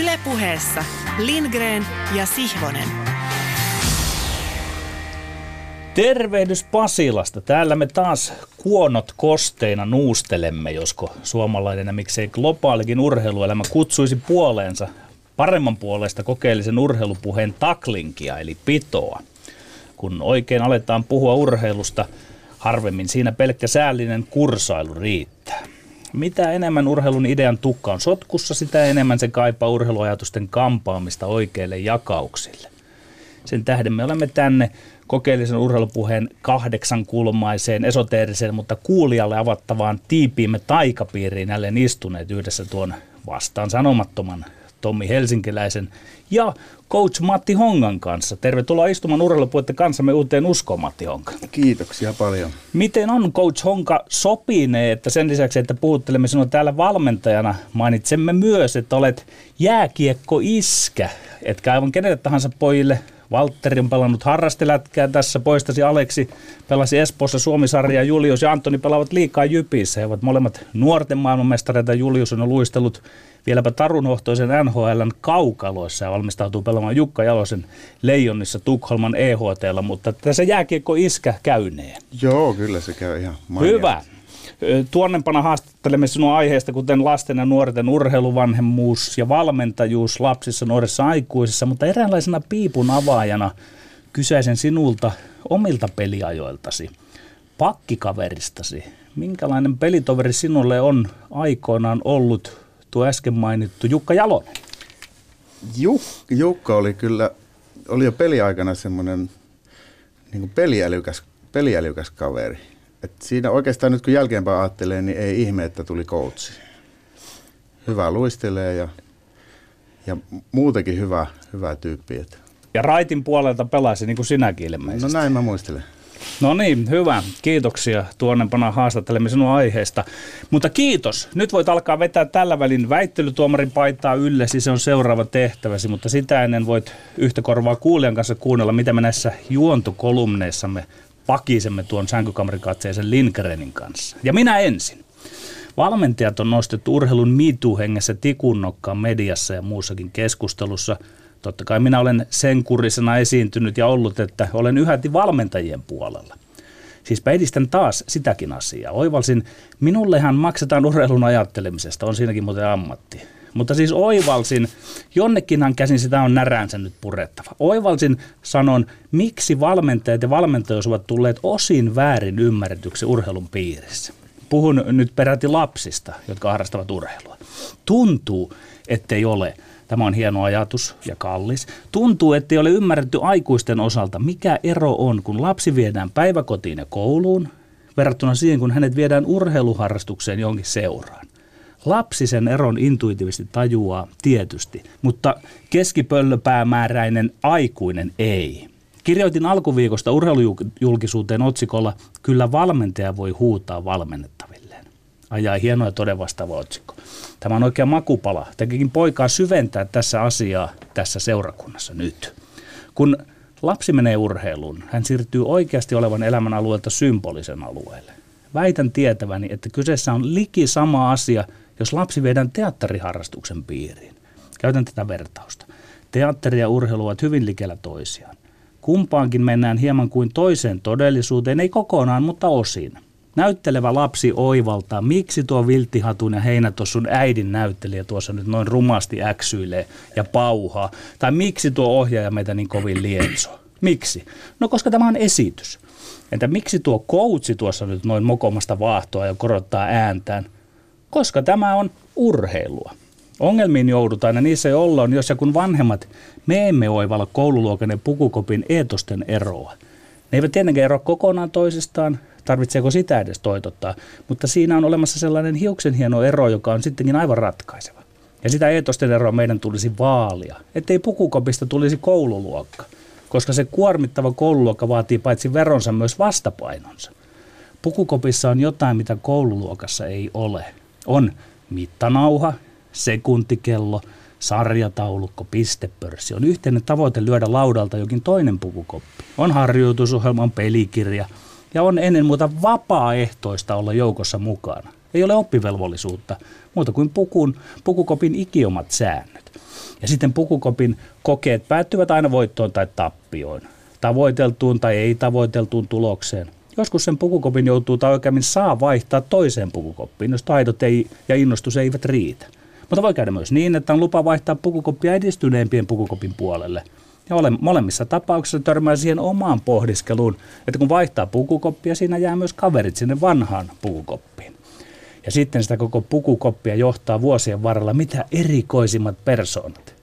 Ylepuheessa Lindgren ja Sihvonen. Tervehdys Pasilasta. Täällä me taas kuonot kosteina nuustelemme, josko suomalainen ja miksei globaalikin urheiluelämä kutsuisi puoleensa paremman puolesta kokeellisen urheilupuheen taklinkia eli pitoa. Kun oikein aletaan puhua urheilusta, harvemmin siinä pelkkä säällinen kursailu riittää. Mitä enemmän urheilun idean tukka on sotkussa, sitä enemmän se kaipaa urheiluajatusten kampaamista oikeille jakauksille. Sen tähden me olemme tänne kokeellisen urheilupuheen kahdeksan kulmaiseen, esoteeriseen, mutta kuulijalle avattavaan tiipiimme taikapiiriin jälleen istuneet yhdessä tuon vastaan sanomattoman Tommi Helsinkiläisen ja coach Matti Hongan kanssa. Tervetuloa istumaan urheilupuheen kanssamme uuteen uskoon, Matti Honka. Kiitoksia paljon. Miten on coach Honka sopinee, että sen lisäksi, että puhuttelemme sinua täällä valmentajana, mainitsemme myös, että olet jääkiekko iskä, etkä aivan kenelle tahansa pojille Valtteri on pelannut harrastelätkää tässä, poistasi Aleksi, pelasi Espoossa Suomisarja, Julius ja Antoni pelaavat liikaa Jypissä. He ovat molemmat nuorten maailmanmestareita. Julius on luistellut vieläpä tarunhohtoisen NHLn kaukaloissa ja valmistautuu pelaamaan Jukka Jalosen Leijonissa Tukholman EHTllä, mutta tässä jääkiekko iskä käyneen. Joo, kyllä se käy ihan mainia. Hyvä. Tuonnempana haastattelemme sinua aiheesta, kuten lasten ja nuorten urheiluvanhemmuus ja valmentajuus lapsissa, nuorissa aikuisissa, mutta eräänlaisena piipun avaajana kysäisen sinulta omilta peliajoiltasi, pakkikaveristasi. Minkälainen pelitoveri sinulle on aikoinaan ollut tuo äsken mainittu Jukka Jalonen? Juk, Jukka oli kyllä, oli jo peliaikana semmoinen niin peliälykäs, peliälykäs kaveri et siinä oikeastaan nyt kun jälkeenpäin ajattelee, niin ei ihme, että tuli coachi. Hyvä luistelee ja, ja muutenkin hyvä, hyvä tyyppi. Että. Ja raitin puolelta pelasi niin kuin sinäkin ilmeisesti. No näin mä muistelen. No niin, hyvä. Kiitoksia tuonnepana haastattelemme sinua aiheesta. Mutta kiitos. Nyt voit alkaa vetää tällä välin väittelytuomarin paitaa yllesi. Se on seuraava tehtäväsi, mutta sitä ennen voit yhtä korvaa kuulijan kanssa kuunnella, mitä me näissä juontokolumneissamme pakisemme tuon sänkykamarikatseisen Lindgrenin kanssa. Ja minä ensin. Valmentajat on nostettu urheilun mitu-hengessä tikunnokkaan mediassa ja muussakin keskustelussa. Totta kai minä olen sen kurisena esiintynyt ja ollut, että olen yhäti valmentajien puolella. Siis edistän taas sitäkin asiaa. Oivalsin, minullehan maksetaan urheilun ajattelemisesta, on siinäkin muuten ammatti. Mutta siis oivalsin, jonnekinhan käsin sitä on näräänsä nyt purettava. Oivalsin sanon, miksi valmentajat ja valmentajat ovat tulleet osin väärin ymmärretyksi urheilun piirissä. Puhun nyt peräti lapsista, jotka harrastavat urheilua. Tuntuu, ettei ole. Tämä on hieno ajatus ja kallis. Tuntuu, ettei ole ymmärretty aikuisten osalta, mikä ero on, kun lapsi viedään päiväkotiin ja kouluun, verrattuna siihen, kun hänet viedään urheiluharrastukseen jonkin seuraan. Lapsi sen eron intuitiivisesti tajuaa tietysti, mutta keskipöllöpäämääräinen aikuinen ei. Kirjoitin alkuviikosta urheilujulkisuuteen otsikolla Kyllä valmentaja voi huutaa valmennettavilleen. Ajaa hieno ja toden vastaava otsikko. Tämä on oikea makupala. Tekikin poikaa syventää tässä asiaa tässä seurakunnassa nyt. Kun lapsi menee urheiluun, hän siirtyy oikeasti olevan elämän alueelta symbolisen alueelle. Väitän tietäväni, että kyseessä on liki sama asia jos lapsi viedään teatteriharrastuksen piiriin. Käytän tätä vertausta. Teatteri ja urheilu ovat hyvin likellä toisiaan. Kumpaankin mennään hieman kuin toiseen todellisuuteen, ei kokonaan, mutta osin. Näyttelevä lapsi oivaltaa, miksi tuo vilttihatun ja heinätossun äidin näyttelijä tuossa nyt noin rumasti äksyilee ja pauhaa. Tai miksi tuo ohjaaja meitä niin kovin lietsoo. Miksi? No koska tämä on esitys. Entä miksi tuo koutsi tuossa nyt noin mokomasta vaahtoa ja korottaa ääntään – koska tämä on urheilua. Ongelmiin joudutaan ja niissä ei olla, jos ja kun vanhemmat me emme oivalla koululuokan ja pukukopin eetosten eroa. Ne eivät tietenkään eroa kokonaan toisistaan, tarvitseeko sitä edes toitottaa, mutta siinä on olemassa sellainen hiuksen hieno ero, joka on sittenkin aivan ratkaiseva. Ja sitä eetosten eroa meidän tulisi vaalia, ettei pukukopista tulisi koululuokka, koska se kuormittava koululuokka vaatii paitsi veronsa myös vastapainonsa. Pukukopissa on jotain, mitä koululuokassa ei ole – on mittanauha, sekuntikello, sarjataulukko, pistepörssi. On yhteinen tavoite lyödä laudalta jokin toinen pukukoppi. On harjoitusohjelman pelikirja ja on ennen muuta vapaaehtoista olla joukossa mukana. Ei ole oppivelvollisuutta, muuta kuin pukun, pukukopin ikiomat säännöt. Ja sitten pukukopin kokeet päättyvät aina voittoon tai tappioon, tavoiteltuun tai ei tavoiteltuun tulokseen. Joskus sen pukukopin joutuu tai oikeammin saa vaihtaa toiseen pukukoppiin, jos taidot ei, ja innostus eivät riitä. Mutta voi käydä myös niin, että on lupa vaihtaa pukukoppia edistyneempien pukukopin puolelle. Ja ole, molemmissa tapauksissa törmää siihen omaan pohdiskeluun, että kun vaihtaa pukukoppia, siinä jää myös kaverit sinne vanhaan pukukoppiin. Ja sitten sitä koko pukukoppia johtaa vuosien varrella mitä erikoisimmat persoonat.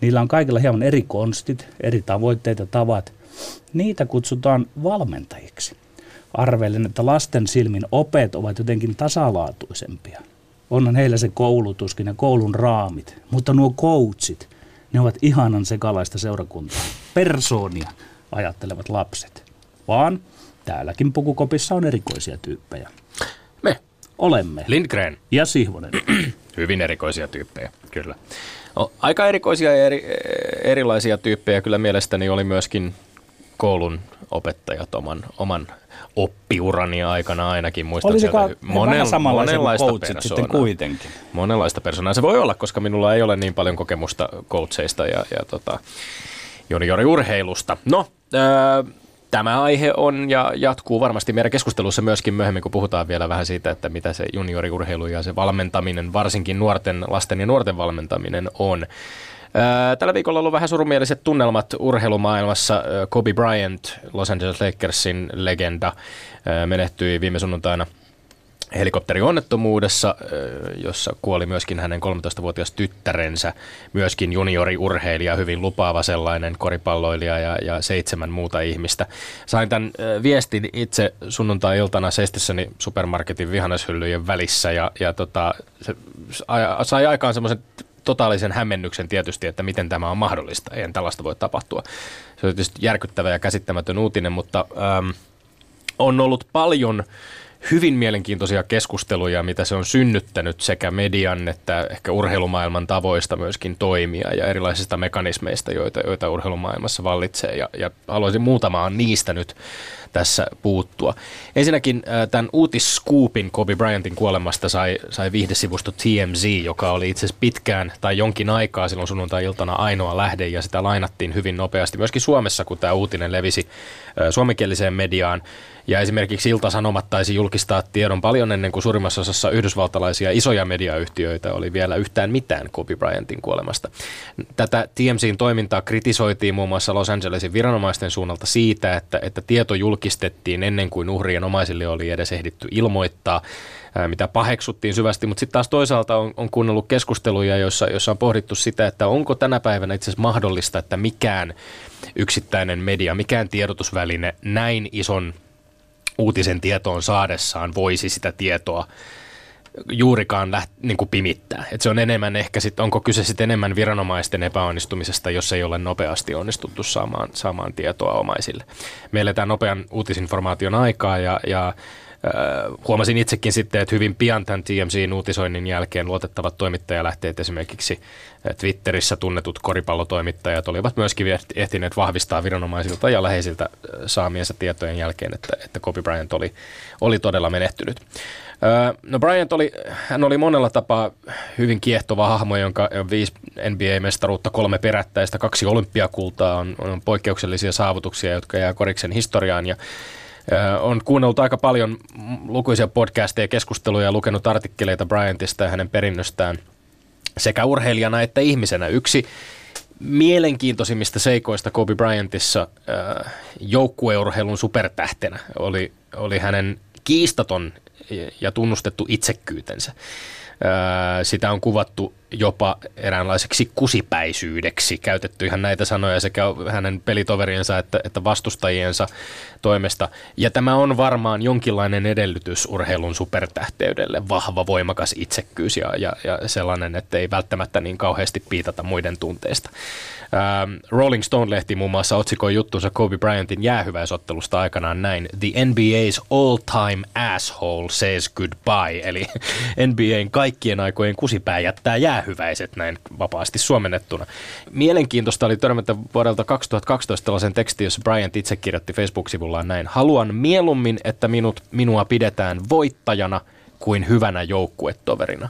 Niillä on kaikilla hieman eri konstit, eri tavoitteet ja tavat. Niitä kutsutaan valmentajiksi. Arvelen, että lasten silmin opet ovat jotenkin tasalaatuisempia. Onhan heillä se koulutuskin ja koulun raamit, mutta nuo coachit, ne ovat ihanan sekalaista seurakuntaa. Persoonia, ajattelevat lapset. Vaan täälläkin pukukopissa on erikoisia tyyppejä. Me. Olemme. Lindgren. Ja Sihvonen. Hyvin erikoisia tyyppejä, kyllä. No, aika erikoisia ja eri, erilaisia tyyppejä kyllä mielestäni oli myöskin koulun opettajat oman, oman oppiurani aikana ainakin. Muistan Olisiko sieltä monel, monenlaista coachit sitten kuitenkin? Monenlaista persoonaa. Se voi olla, koska minulla ei ole niin paljon kokemusta coacheista ja, ja tota, junioriurheilusta. No, ää, tämä aihe on ja jatkuu varmasti meidän keskustelussa myöskin myöhemmin, kun puhutaan vielä vähän siitä, että mitä se junioriurheilu ja se valmentaminen, varsinkin nuorten, lasten ja nuorten valmentaminen on. Tällä viikolla on ollut vähän surumieliset tunnelmat urheilumaailmassa. Kobe Bryant, Los Angeles Lakersin legenda, menehtyi viime sunnuntaina helikopterionnettomuudessa, jossa kuoli myöskin hänen 13-vuotias tyttärensä, myöskin junioriurheilija, hyvin lupaava sellainen koripalloilija ja, ja seitsemän muuta ihmistä. Sain tämän viestin itse sunnuntai-iltana seistessäni supermarketin vihanneshyllyjen välissä ja, ja tota, se sai aikaan semmoisen totaalisen hämmennyksen tietysti, että miten tämä on mahdollista. Eihän tällaista voi tapahtua. Se on tietysti järkyttävä ja käsittämätön uutinen, mutta ähm, on ollut paljon hyvin mielenkiintoisia keskusteluja, mitä se on synnyttänyt sekä median että ehkä urheilumaailman tavoista myöskin toimia ja erilaisista mekanismeista, joita, joita urheilumaailmassa vallitsee. Ja, ja haluaisin muutamaan niistä nyt tässä puuttua. Ensinnäkin äh, tämän uutisscoopin Kobe Bryantin kuolemasta sai, sai viihdesivusto TMZ, joka oli itse asiassa pitkään tai jonkin aikaa silloin sunnuntai-iltana ainoa lähde ja sitä lainattiin hyvin nopeasti. Myöskin Suomessa, kun tämä uutinen levisi äh, suomenkieliseen mediaan. Ja esimerkiksi Ilta-Sanomat taisi julkistaa tiedon paljon ennen kuin suurimmassa osassa yhdysvaltalaisia isoja mediayhtiöitä oli vielä yhtään mitään Kobe Bryantin kuolemasta. Tätä TMZin toimintaa kritisoitiin muun muassa Los Angelesin viranomaisten suunnalta siitä, että, että tieto julkistettiin ennen kuin uhrien omaisille oli edes ehditty ilmoittaa mitä paheksuttiin syvästi, mutta sitten taas toisaalta on, on kuunnellut keskusteluja, joissa, joissa on pohdittu sitä, että onko tänä päivänä itse asiassa mahdollista, että mikään yksittäinen media, mikään tiedotusväline näin ison uutisen tietoon saadessaan voisi sitä tietoa juurikaan läht, niin kuin pimittää. Et se on enemmän ehkä sitten, onko kyse sitten enemmän viranomaisten epäonnistumisesta, jos ei ole nopeasti onnistuttu saamaan, saamaan tietoa omaisille. Me eletään nopean uutisinformaation aikaa ja, ja huomasin itsekin sitten, että hyvin pian tämän TMC-uutisoinnin jälkeen luotettavat toimittajalähteet esimerkiksi Twitterissä tunnetut koripallotoimittajat olivat myöskin ehtineet vahvistaa viranomaisilta ja läheisiltä saamiensa tietojen jälkeen, että, että Kobe Bryant oli, oli todella menehtynyt. No Bryant oli, hän oli monella tapaa hyvin kiehtova hahmo, jonka viisi NBA-mestaruutta, kolme perättäistä, kaksi olympiakultaa on, on poikkeuksellisia saavutuksia, jotka jää koriksen historiaan ja on kuunnellut aika paljon lukuisia podcasteja, keskusteluja ja lukenut artikkeleita Bryantista ja hänen perinnöstään sekä urheilijana että ihmisenä. Yksi mielenkiintoisimmista seikoista Kobe Bryantissa joukkueurheilun supertähtenä oli, oli hänen kiistaton ja tunnustettu itsekkyytensä. Sitä on kuvattu jopa eräänlaiseksi kusipäisyydeksi, käytetty ihan näitä sanoja sekä hänen pelitoveriensa että, että vastustajiensa toimesta. Ja tämä on varmaan jonkinlainen edellytys urheilun supertähteydelle, vahva, voimakas itsekkyys ja, ja, ja sellainen, että ei välttämättä niin kauheasti piitata muiden tunteista. Ähm, Rolling Stone-lehti muun muassa otsikoi juttunsa Kobe Bryantin jäähyväisottelusta aikanaan näin. The NBA's all-time asshole says goodbye, eli NBAn kaikkien aikojen kusipää jättää jäähyväiset näin vapaasti suomennettuna. Mielenkiintoista oli törmätä vuodelta 2012 tällaisen tekstin, jossa Bryant itse kirjoitti Facebook-sivullaan näin. Haluan mieluummin, että minut, minua pidetään voittajana kuin hyvänä joukkuetoverina.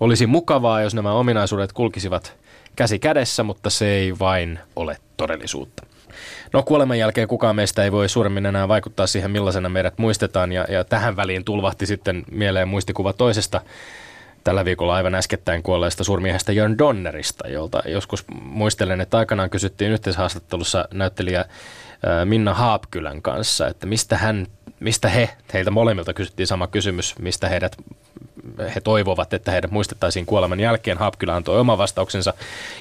Olisi mukavaa, jos nämä ominaisuudet kulkisivat käsi kädessä, mutta se ei vain ole todellisuutta. No kuoleman jälkeen kukaan meistä ei voi suuremmin enää vaikuttaa siihen, millaisena meidät muistetaan, ja, ja tähän väliin tulvahti sitten mieleen muistikuva toisesta tällä viikolla aivan äskettäin kuolleesta suurmiehestä Jörn Donnerista, jolta joskus muistelen, että aikanaan kysyttiin yhteishaastattelussa näyttelijä Minna Haapkylän kanssa, että mistä, hän, mistä he, heiltä molemmilta kysyttiin sama kysymys, mistä heidät he toivovat, että heidät muistettaisiin kuoleman jälkeen. Haapkylä antoi oman vastauksensa.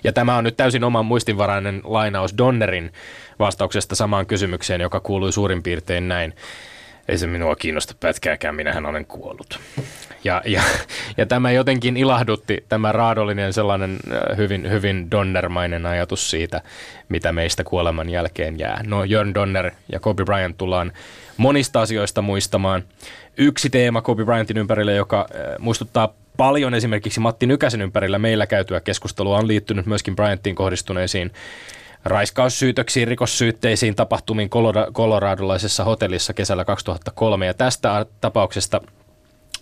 Ja tämä on nyt täysin oman muistinvarainen lainaus Donnerin vastauksesta samaan kysymykseen, joka kuului suurin piirtein näin. Ei se minua kiinnosta pätkääkään, minähän olen kuollut. Ja, ja, ja tämä jotenkin ilahdutti, tämä raadollinen sellainen hyvin, hyvin Donnermainen ajatus siitä, mitä meistä kuoleman jälkeen jää. No Jörn Donner ja Kobe Bryant tullaan monista asioista muistamaan. Yksi teema Kobe Bryantin ympärille, joka muistuttaa paljon esimerkiksi Matti Nykäsen ympärillä meillä käytyä keskustelua on liittynyt myöskin Bryantiin kohdistuneisiin raiskaussyytöksiin, rikossyytteisiin tapahtumiin koloradolaisessa hotellissa kesällä 2003. Ja tästä tapauksesta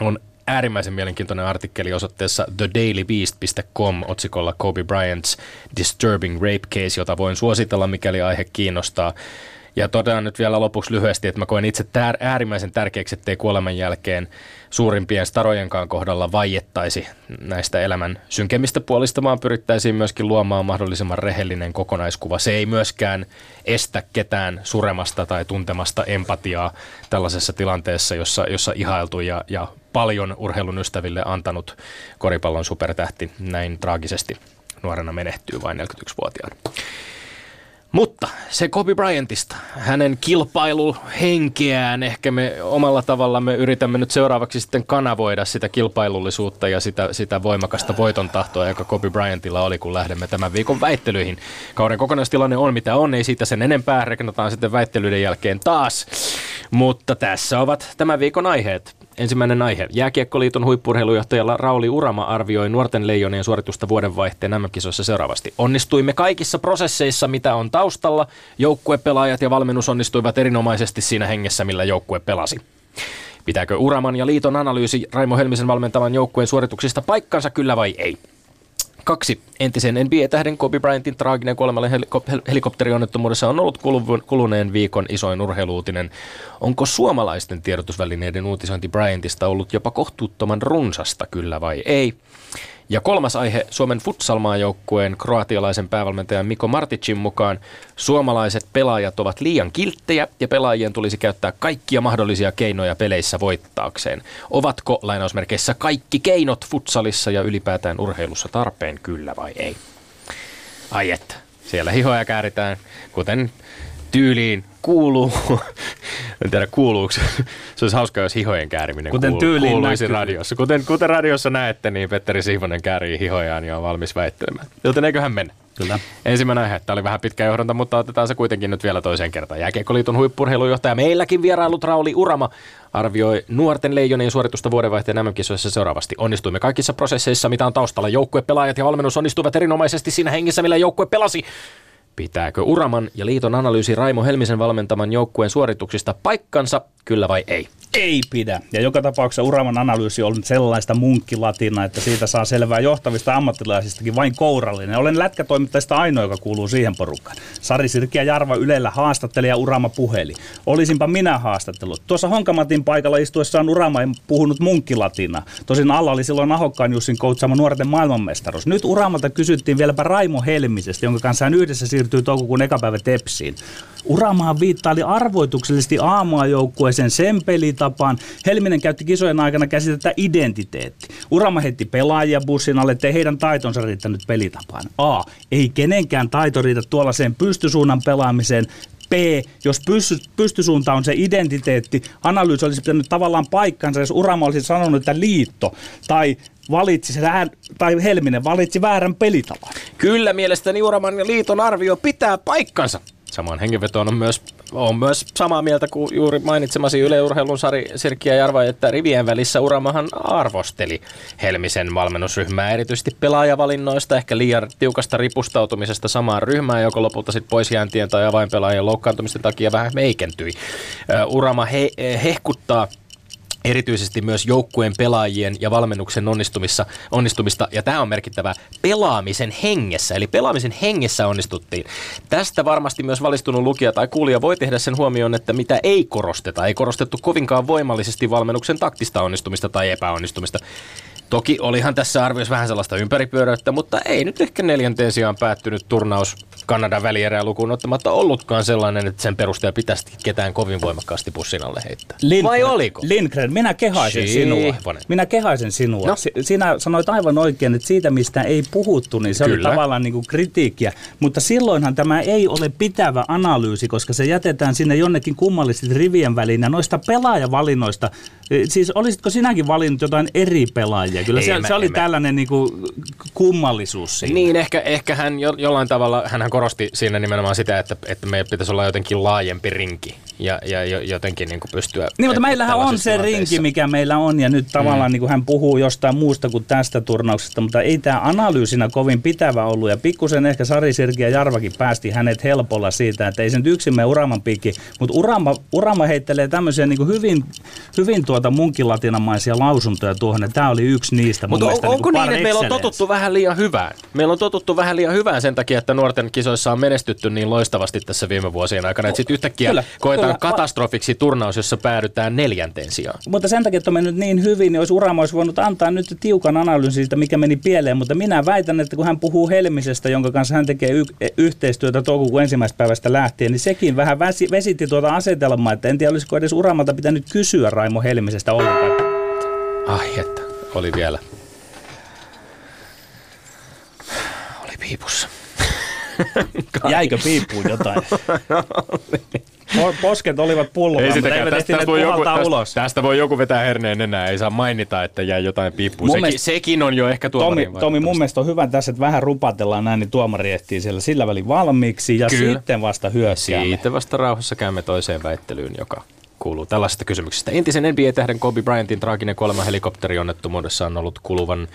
on äärimmäisen mielenkiintoinen artikkeli osoitteessa thedailybeast.com otsikolla Kobe Bryant's Disturbing Rape Case, jota voin suositella, mikäli aihe kiinnostaa. Ja totean nyt vielä lopuksi lyhyesti, että mä koen itse tär- äärimmäisen tärkeäksi, ettei kuoleman jälkeen suurimpien starojenkaan kohdalla vaiettaisi näistä elämän synkemmistä puolista, vaan pyrittäisiin myöskin luomaan mahdollisimman rehellinen kokonaiskuva. Se ei myöskään estä ketään suremasta tai tuntemasta empatiaa tällaisessa tilanteessa, jossa, jossa ihailtu ja, ja paljon urheilun ystäville antanut koripallon supertähti näin traagisesti nuorena menehtyy vain 41-vuotiaana. Mutta se Kobe Bryantista, hänen kilpailuhenkeään, ehkä me omalla tavalla me yritämme nyt seuraavaksi sitten kanavoida sitä kilpailullisuutta ja sitä, sitä voimakasta voiton tahtoa, joka Kobe Bryantilla oli, kun lähdemme tämän viikon väittelyihin. Kauden kokonaistilanne on mitä on, ei siitä sen enempää, rekennataan sitten väittelyiden jälkeen taas. Mutta tässä ovat tämän viikon aiheet. Ensimmäinen aihe. Jääkiekkoliiton huippurheilujohtajalla Rauli Urama arvioi nuorten leijonien suoritusta vuodenvaihteen MM-kisoissa seuraavasti. Onnistuimme kaikissa prosesseissa, mitä on taustalla. Joukkuepelaajat ja valmennus onnistuivat erinomaisesti siinä hengessä, millä joukkue pelasi. Pitääkö Uraman ja liiton analyysi Raimo Helmisen valmentavan joukkueen suorituksista paikkansa kyllä vai ei? Kaksi. Entisen NBA-tähden Kobe Bryantin traaginen kuolema helikopterionnettomuudessa on ollut kuluneen viikon isoin urheiluutinen. Onko suomalaisten tiedotusvälineiden uutisointi Bryantista ollut jopa kohtuuttoman runsasta, kyllä vai ei? Ja kolmas aihe, Suomen futsalmaajoukkueen kroatialaisen päävalmentajan Miko Marticin mukaan suomalaiset pelaajat ovat liian kilttejä ja pelaajien tulisi käyttää kaikkia mahdollisia keinoja peleissä voittaakseen. Ovatko lainausmerkeissä kaikki keinot futsalissa ja ylipäätään urheilussa tarpeen, kyllä vai ei? Ai että, siellä hihoja kääritään, kuten tyyliin kuuluu. en tiedä kuuluuko. Se olisi hauskaa, jos hihojen kääriminen kuten kuuluu, kuuluisi näkyy. radiossa. Kuten, kuten radiossa näette, niin Petteri Sihvonen käärii hihojaan ja on valmis väittelemään. Joten eiköhän mennä. Kyllä. Ensimmäinen aihe. Tämä oli vähän pitkä johdonta, mutta otetaan se kuitenkin nyt vielä toiseen kertaan. Jääkiekkoliiton huippurheilujohtaja meilläkin vierailut Rauli Urama arvioi nuorten leijonien suoritusta vuodenvaihteen MM-kisoissa seuraavasti. Onnistuimme kaikissa prosesseissa, mitä on taustalla. Joukkuepelaajat ja valmennus onnistuivat erinomaisesti siinä hengessä, millä joukkue pelasi. Pitääkö Uraman ja liiton analyysi Raimo Helmisen valmentaman joukkueen suorituksista paikkansa, kyllä vai ei? Ei pidä. Ja joka tapauksessa Uraman analyysi on sellaista munkkilatina, että siitä saa selvää johtavista ammattilaisistakin vain kourallinen. Olen lätkätoimittajista ainoa, joka kuuluu siihen porukkaan. Sari Sirki ja Jarva Ylellä haastatteli ja Urama puheli. Olisinpa minä haastattelut. Tuossa Honkamatin paikalla istuessaan Urama ei puhunut munkkilatina. Tosin alla oli silloin Ahokkaan Jussin koutsaama nuorten maailmanmestaruus. Nyt Uramalta kysyttiin vieläpä Raimo Helmisestä, jonka kanssa hän yhdessä siirtyy toukokuun ekapäivä Tepsiin. Uramaan viittaili arvoituksellisesti aamuajoukkueeseen sen pelitapaan. Helminen käytti kisojen aikana käsitettä identiteetti. Urama heitti pelaajia bussin alle, ettei heidän taitonsa riittänyt pelitapaan. A. Ei kenenkään taito riitä tuollaiseen pystysuunnan pelaamiseen. B, jos pysty, pystysuunta on se identiteetti, analyysi olisi pitänyt tavallaan paikkansa, jos Urama olisi sanonut, että liitto tai valitsi, tai Helminen valitsi väärän pelitavan. Kyllä, mielestäni Uraman liiton arvio pitää paikkansa. Samaan hengenvetoon on myös, on myös samaa mieltä kuin juuri mainitsemasi yleurheilun Sari Sirkki ja Jarva, että rivien välissä Uramahan arvosteli Helmisen valmennusryhmää erityisesti pelaajavalinnoista, ehkä liian tiukasta ripustautumisesta samaan ryhmään, joka lopulta sitten pois jääntien tai avainpelaajien loukkaantumisten takia vähän meikentyi. Urama he, hehkuttaa erityisesti myös joukkueen pelaajien ja valmennuksen onnistumissa, onnistumista, ja tämä on merkittävä pelaamisen hengessä, eli pelaamisen hengessä onnistuttiin. Tästä varmasti myös valistunut lukija tai kuulija voi tehdä sen huomioon, että mitä ei korosteta, ei korostettu kovinkaan voimallisesti valmennuksen taktista onnistumista tai epäonnistumista. Toki olihan tässä arvioissa vähän sellaista ympäripyöräyttä, mutta ei nyt ehkä neljänteen sijaan päättynyt turnaus Kanadan välierää lukuun ottamatta ollutkaan sellainen, että sen perusteella pitäisi ketään kovin voimakkaasti pussin alle heittää. Lindgren, Vai oliko? Lindgren, minä kehaisin sinua. Siivonen. Minä kehaisin sinua. No. Si- Sinä sanoit aivan oikein, että siitä mistä ei puhuttu, niin se Kyllä. oli tavallaan niin kuin kritiikkiä. Mutta silloinhan tämä ei ole pitävä analyysi, koska se jätetään sinne jonnekin kummallisesti rivien väliin. Ja noista pelaajavalinnoista, eh, siis olisitko sinäkin valinnut jotain eri pelaajia? Kyllä Ei, se, mä- se oli mä- tällainen niin kuin kummallisuus siinä. Niin, ehkä, ehkä hän jo, jollain tavalla, hän korosti siinä nimenomaan sitä, että, että meidän pitäisi olla jotenkin laajempi rinki ja, ja jo- jotenkin niin kuin pystyä... Niin, mutta meillähän on se rinki, mikä meillä on, ja nyt tavallaan mm. niin kuin hän puhuu jostain muusta kuin tästä turnauksesta, mutta ei tämä analyysinä kovin pitävä ollut, ja pikkusen ehkä Sari Sirki ja Jarvakin päästi hänet helpolla siitä, että ei se nyt yksin mene Uraman piikki, mutta Urama, Urama heittelee tämmöisiä niin kuin hyvin, hyvin tuota munkilatinamaisia lausuntoja tuohon, että tämä oli yksi niistä Mutta on, onko niin, par että meillä on totuttu vähän liian hyvään? Meillä on totuttu vähän liian hyvään sen takia, että nuorten kisoissa on menestytty niin loistavasti tässä viime vuosien aikana, että sitten yhtäkkiä Kyllä, koetaan kyllä. katastrofiksi turnaus, jossa päädytään neljänteen sijaan. Mutta sen takia, että on mennyt niin hyvin, niin olisi Urama olisi voinut antaa nyt tiukan analyysin siitä, mikä meni pieleen. Mutta minä väitän, että kun hän puhuu Helmisestä, jonka kanssa hän tekee y- yhteistyötä toukokuun ensimmäisestä päivästä lähtien, niin sekin vähän väsi, vesitti tuota asetelmaa, että en tiedä, olisiko edes Uramalta pitänyt kysyä Raimo Helmisestä ollenkaan. Ai että, oli vielä. Oli piipussa. Jäikö piippuun jotain? Po- Posket olivat pullolla, mutta eivät tästä, ehtineet voi joku, tästä, ulos. tästä voi joku vetää herneen enää, ei saa mainita, että jäi jotain piippuun. Sekin, mielestä- sekin on jo ehkä Tomi, tuomarin Tomi, mun mielestä on hyvä tässä, että vähän rupatellaan näin, niin tuomari ehtii siellä sillä välin valmiiksi ja Kyllä. sitten vasta hyökkäämme. Siitä vasta rauhassa käymme toiseen väittelyyn, joka kuuluu tällaisesta kysymyksestä. Entisen NBA-tähden Kobe Bryantin traaginen kuolema helikopterionnettomuudessa on ollut kuluvan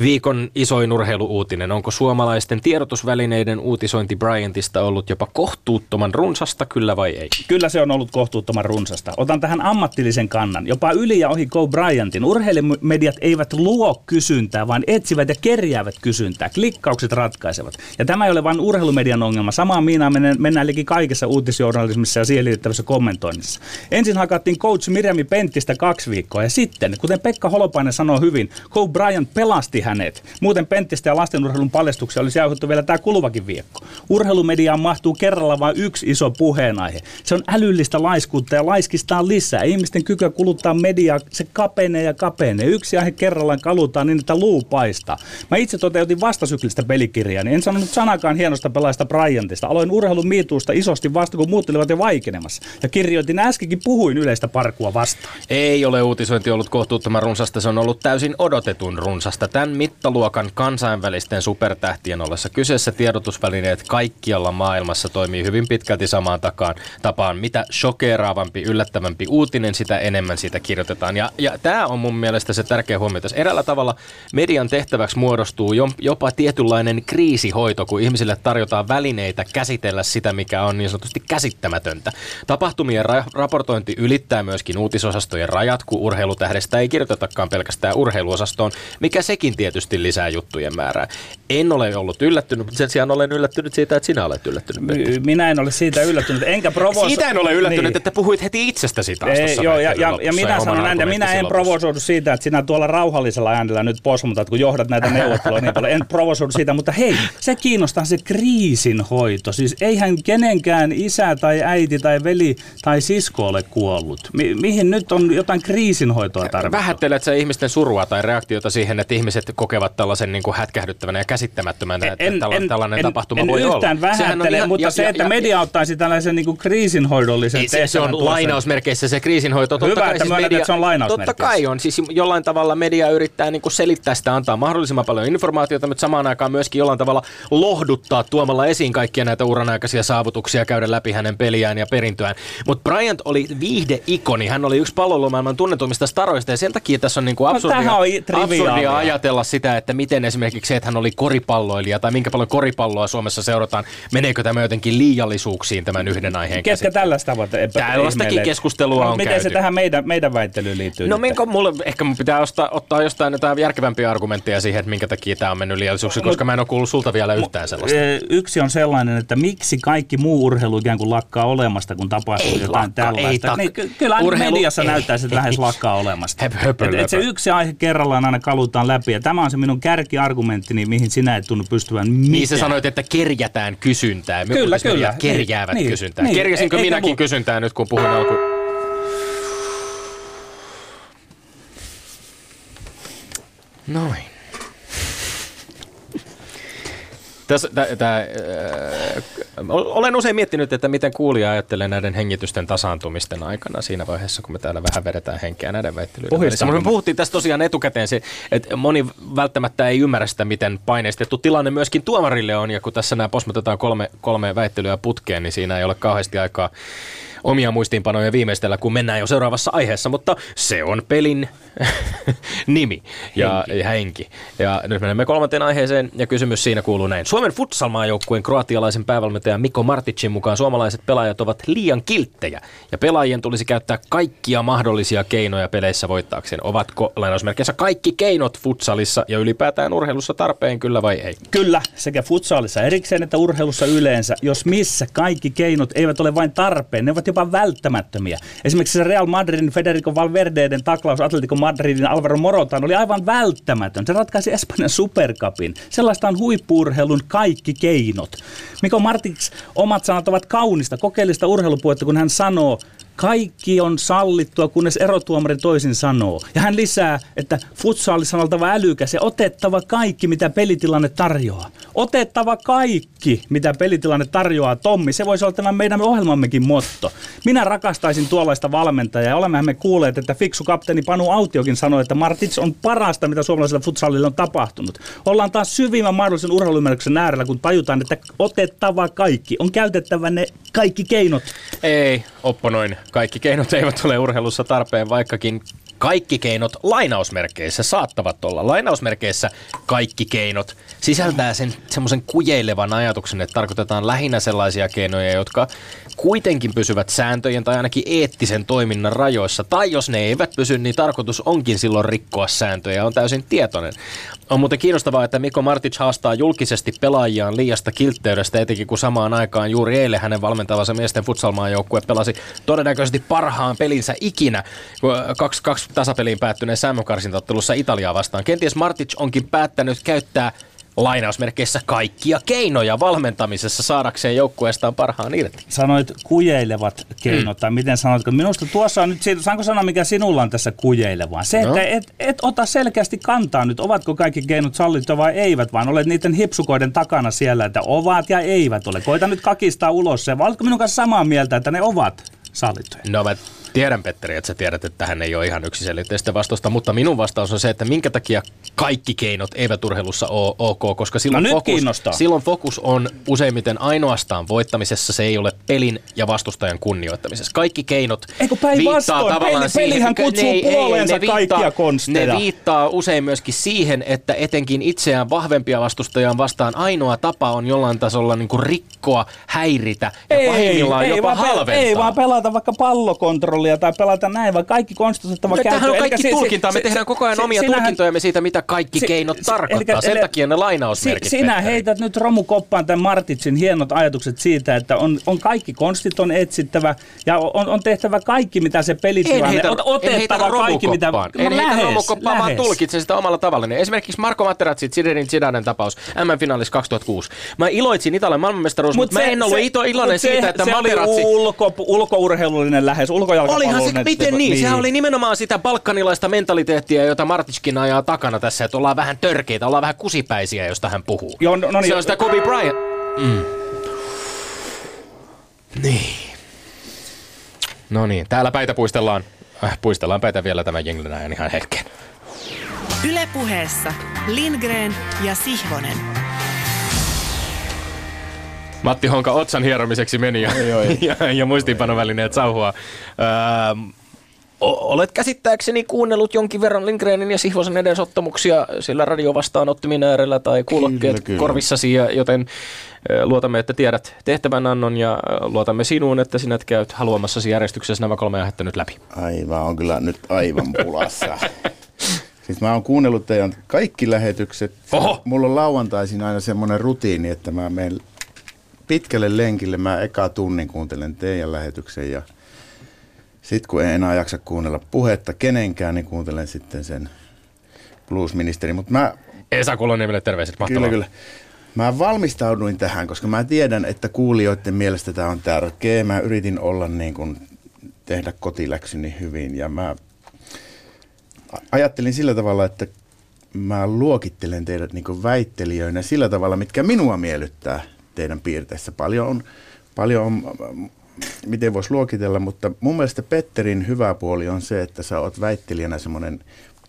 viikon isoin urheiluuutinen. Onko suomalaisten tiedotusvälineiden uutisointi Bryantista ollut jopa kohtuuttoman runsasta, kyllä vai ei? Kyllä se on ollut kohtuuttoman runsasta. Otan tähän ammatillisen kannan. Jopa yli ja ohi Go Bryantin. Urheilumediat eivät luo kysyntää, vaan etsivät ja kerjäävät kysyntää. Klikkaukset ratkaisevat. Ja tämä ei ole vain urheilumedian ongelma. Samaan miinaan mennään, mennään liki kaikessa uutisjournalismissa ja siihen liittyvässä kommentoinnissa. Ensin hakattiin coach Mirjami Penttistä kaksi viikkoa ja sitten, kuten Pekka Holopainen sanoi hyvin, Go Bryant pelasti hänet. Muuten Penttistä ja lastenurheilun paljastuksia olisi jauhettu vielä tämä kuluvakin viikko. Urheilumediaan mahtuu kerralla vain yksi iso puheenaihe. Se on älyllistä laiskuutta ja laiskistaa lisää. Ihmisten kykyä kuluttaa mediaa, se kapenee ja kapenee. Yksi aihe kerrallaan kalutaan niin, että luu paistaa. Mä itse toteutin vastasyklistä pelikirjaa, niin en sanonut sanakaan hienosta pelaajasta Bryantista. Aloin urheilun miituusta isosti vasta, kun muut olivat jo vaikenemassa. Ja kirjoitin äskenkin puhuin yleistä parkua vastaan. Ei ole uutisointi ollut kohtuuttoman runsasta, se on ollut täysin odotetun runsasta. Tämän mittaluokan kansainvälisten supertähtien ollessa kyseessä tiedotusvälineet kaikkialla maailmassa toimii hyvin pitkälti samaan takaan, tapaan. Mitä shokeeraavampi, yllättävämpi uutinen, sitä enemmän siitä kirjoitetaan. Ja, ja tämä on mun mielestä se tärkeä huomio. Tässä eräällä tavalla median tehtäväksi muodostuu jo- jopa tietynlainen kriisihoito, kun ihmisille tarjotaan välineitä käsitellä sitä, mikä on niin sanotusti käsittämätöntä. Tapahtumien ra- raportointi ylittää myöskin uutisosastojen rajat, kun urheilutähdestä ei kirjoitetakaan pelkästään urheiluosastoon, mikä sekin tietysti lisää juttujen määrää. En ole ollut yllättynyt, mutta sen sijaan olen yllättynyt siitä, että sinä olet yllättynyt. Petteri. Minä en ole siitä yllättynyt, enkä provoso... Siitä en ole yllättynyt, Niin. että puhuit heti itsestäsi taas Ei, joo, ja, ja, ja minä sanon näin, ja minä en provosoidu siitä, että sinä tuolla rauhallisella äänellä nyt posmutat, kun johdat näitä neuvotteluja niin paljon. En provosoidu siitä, mutta hei, se kiinnostaa se kriisinhoito. Siis eihän kenenkään isä tai äiti tai veli tai sisko ole kuollut. Mi- mihin nyt on jotain kriisinhoitoa tarvittu? Vähättelet sä ihmisten surua tai reaktiota siihen, että ihmiset kokevat tällaisen niin kuin hätkähdyttävänä ja käsittämättömänä, että tällainen, tällainen en, tapahtuma en voi olla. yhtään Sehän on vähättele, ihan- mutta ja- se, että ja- media ottaisi tällaisen niin kuin kriisinhoidollisen Ei, se, se tehtävän on tuossa- lainausmerkeissä se kriisinhoito. Totta Hyvä, kai että siis media, että se on lainausmerkeissä. Totta kai on. Siis jollain tavalla media yrittää niin kuin selittää sitä, antaa mahdollisimman paljon informaatiota, mutta samaan aikaan myöskin jollain tavalla lohduttaa tuomalla esiin kaikkia näitä uranaikaisia saavutuksia, käydä läpi hänen peliään ja perintöään. Mutta Bryant oli viihdeikoni. Hän oli yksi pallolomaailman tunnetuimmista staroista ja sen takia tässä on niin kuin absurdia, No, on absurdia ajatella perustella sitä, että miten esimerkiksi se, että hän oli koripalloilija tai minkä paljon koripalloa Suomessa seurataan, meneekö tämä jotenkin liiallisuuksiin tämän yhden aiheen Ketkä tällaista ovat Tällaistakin keskustelua no, on Miten käyty. se tähän meidän, meidän väittelyyn liittyy? No minkä, mulle, ehkä mun pitää ostaa, ottaa jostain jotain järkevämpiä argumentteja siihen, että minkä takia tämä on mennyt liiallisuuksi, koska mä en ole kuullut sulta vielä yhtään sellaista. Yksi on sellainen, että miksi kaikki muu urheilu ikään kuin lakkaa olemasta, kun tapahtuu Ei jotain lakkaa, ei tällaista. tak- niin, ky- kyllä urheilu- mediassa ei, näyttää, että ei. lähes lakkaa olemasta. Höp- höpö, et, et se yksi aihe kerrallaan aina kalutaan läpi, ja tämä on se minun kärkiargumenttini, mihin sinä et tunnu pystyvän mitään. Niin sä sanoit, että kerjätään kysyntää. Me- Kyllä, kyllä. Kerjäävät Niin, kysyntää. niin. Kerjäsinkö E- eikä minäkin muu- kysyntää nyt, kun puhuin alku... Noin. Tässä, tä, tä, äh, olen usein miettinyt, että miten kuulija ajattelee näiden hengitysten tasaantumisten aikana siinä vaiheessa, kun me täällä vähän vedetään henkeä näiden väittelyiden välissä. Me puhuttiin tästä tosiaan etukäteen, se, että moni välttämättä ei ymmärrä sitä, miten paineistettu tilanne myöskin tuomarille on, ja kun tässä nämä posmotetaan kolme, kolme väittelyä putkeen, niin siinä ei ole kauheasti aikaa omia muistiinpanoja viimeistellä, kun mennään jo seuraavassa aiheessa, mutta se on pelin nimi ja henki. ja henki. Ja nyt menemme kolmanteen aiheeseen ja kysymys siinä kuuluu näin. Suomen futsalmaajoukkueen kroatialaisen päävalmentajan Mikko Marticin mukaan suomalaiset pelaajat ovat liian kilttejä ja pelaajien tulisi käyttää kaikkia mahdollisia keinoja peleissä voittaakseen. Ovatko lainausmerkeissä kaikki keinot futsalissa ja ylipäätään urheilussa tarpeen kyllä vai ei? Kyllä, sekä futsaalissa erikseen että urheilussa yleensä, jos missä kaikki keinot eivät ole vain tarpeen, ne ovat jopa välttämättömiä. Esimerkiksi se Real Madridin Federico Valverdeiden taklaus Atletico Madridin Alvaro Morotaan oli aivan välttämätön. Se ratkaisi Espanjan supercupin. Sellaista on huippuurheilun kaikki keinot. Mikko Martix omat sanat ovat kaunista, kokeellista urheilupuhetta, kun hän sanoo, kaikki on sallittua, kunnes erotuomari toisin sanoo. Ja hän lisää, että futsaalissa on oltava älykäs ja otettava kaikki, mitä pelitilanne tarjoaa. Otettava kaikki, mitä pelitilanne tarjoaa, Tommi. Se voisi olla tämä meidän ohjelmammekin motto. Minä rakastaisin tuollaista valmentajaa ja olemmehan me kuulleet, että fiksu kapteeni Panu Autiokin sanoi, että Martits on parasta, mitä suomalaisella futsalilla on tapahtunut. Ollaan taas syvimmän mahdollisen urheiluymmärryksen äärellä, kun tajutaan, että otettava kaikki. On käytettävä ne kaikki keinot. Ei, opponoin. Kaikki keinot eivät ole urheilussa tarpeen, vaikkakin kaikki keinot lainausmerkeissä saattavat olla. Lainausmerkeissä kaikki keinot sisältää sen semmoisen kujeilevan ajatuksen, että tarkoitetaan lähinnä sellaisia keinoja, jotka kuitenkin pysyvät sääntöjen tai ainakin eettisen toiminnan rajoissa. Tai jos ne eivät pysy, niin tarkoitus onkin silloin rikkoa sääntöjä, on täysin tietoinen. On muuten kiinnostavaa, että Mikko Martic haastaa julkisesti pelaajiaan liiasta kiltteydestä, etenkin kun samaan aikaan juuri eilen hänen valmentavansa miesten futsalmaajoukkue pelasi todennäköisesti parhaan pelinsä ikinä kaksi, kaksi tasapeliin päättyneessä MM-karsintattelussa Italiaa vastaan. Kenties Martic onkin päättänyt käyttää lainausmerkeissä kaikkia keinoja valmentamisessa saadakseen joukkueestaan parhaan irti. Sanoit kujeilevat keinot, mm. tai miten sanoitko? Minusta tuossa on nyt, saanko sanoa mikä sinulla on tässä kujeilevaa? Se, No. että et, et ota selkeästi kantaa nyt, ovatko kaikki keinot sallittuja vai eivät, vaan olet niiden hipsukoiden takana siellä, että ovat ja eivät ole. Koita nyt kakistaa ulos se, vai oletko minun kanssa samaa mieltä, että ne ovat sallittuja? No mä tiedän, Petteri, että sä tiedät, että tähän ei ole ihan yksiselitteistä vastausta, mutta minun vastaus on se, että minkä takia kaikki keinot eivät urheilussa ole ok, koska silloin, No fokus, silloin fokus on useimmiten ainoastaan voittamisessa, se ei ole pelin ja vastustajan kunnioittamisessa. Kaikki keinot Eikö päinvastoin? tavallaan Peli- siihen- kutsuu puoleensa kaikkia konsteja. Ne viittaa usein myöskin siihen, että etenkin itseään vahvempia vastustajaan vastaan ainoa tapa on jollain tasolla niin kuin rikkoa, häiritä ja pahimmillaan jopa vaan, pel- halventaa. ei vaan pelata vaikka pallokontrollia tai pelata näin, vaan kaikki konstituoittava No, tämähän on Elikkä kaikki tulkintaa. Me tehdään koko ajan si- omia sinähän- tulkintojamme siitä, mitä kaikki si- keinot si- tarkoittaa. elikkä- Sen eli- takia ne lainausmerkit. Si- sinä Petteri. heität nyt romukoppaan tämän Martitsin hienot ajatukset siitä, että on, on kaikki konstit on etsittävä ja on, on tehtävä kaikki, mitä se En pelitilanne, heitä, en heitä otettava kaikki, mitä... romukoppaan. En heitä lähes, romukoppaan, vaan lähes. tulkitsen sitä omalla tavalla. Esimerkiksi Marko Materazzi, Zidanin Zidanen tapaus, MM-finaalissa 2006. Mä iloitsin Italian maailmanmestaruus, mutta mä en ollut ito iloinen se- siitä, että se Materazzi... oli ulko, ulkourheilullinen lähes, ulkojalkapallollinen. Olihan se, miten niin? Sehän oli nimenomaan sitä balkanilaista mentaliteettia, jota Martitskin ajaa takana tässä, että ollaan vähän törkeitä, ollaan vähän kusipäisiä, josta hän puhuu. Joo, no, no niin, se on sitä Kobe Bryant. Mm. Niin. No niin, täällä päitä puistellaan. Äh, puistellaan päitä vielä tämän jenglen ajan ihan hetken. Ylepuheessa Lindgren ja Sihvonen. Matti Honka otsan hieromiseksi meni ja, ja, ja muistiinpanovälineet sauhua. Öö, Olet käsittääkseni kuunnellut jonkin verran Lindgrenin ja Sihvosen edesottamuksia sillä radiovastaanottimien äärellä tai kuulokkeet kyllä, kyllä. korvissasi, joten luotamme, että tiedät tehtävänannon ja luotamme sinuun, että sinä käyt haluamassasi järjestyksessä nämä kolme aihetta nyt läpi. Aivan, on kyllä nyt aivan pulassa. siis mä oon kuunnellut teidän kaikki lähetykset. Oho! Mulla on lauantaisin aina semmoinen rutiini, että mä menen pitkälle lenkille. Mä eka tunnin kuuntelen teidän lähetyksen ja sitten kun en enää jaksa kuunnella puhetta kenenkään, niin kuuntelen sitten sen bluesministeri. Mutta mä... Esa Kuloniemelle terveiset, mahtavaa. Kyllä, kyllä. Mä valmistauduin tähän, koska mä tiedän, että kuulijoiden mielestä tämä on tärkeä. Mä yritin olla niin kuin, tehdä kotiläksyni hyvin ja mä ajattelin sillä tavalla, että mä luokittelen teidät niin väittelijöinä sillä tavalla, mitkä minua miellyttää teidän piirteissä. Paljon on, paljon on miten voisi luokitella, mutta mun mielestä Petterin hyvä puoli on se, että sä oot väittelijänä semmoinen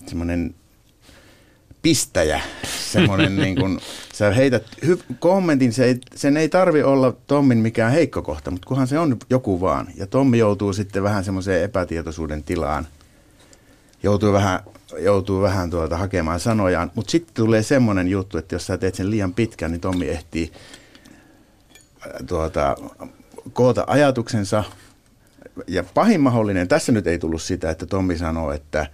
semmoinen pistäjä, semmoinen niin kuin, sä heität hy- kommentin, se ei, sen ei tarvi olla Tommin mikään heikko kohta, mutta kunhan se on joku vaan. Ja Tommi joutuu sitten vähän semmoiseen epätietoisuuden tilaan, joutuu vähän, joutuu vähän tuota hakemaan sanojaan, mutta sitten tulee semmoinen juttu, että jos sä teet sen liian pitkän, niin Tommi ehtii tuota, koota ajatuksensa. Ja pahin mahdollinen, tässä nyt ei tullut sitä, että Tommi sanoo, että,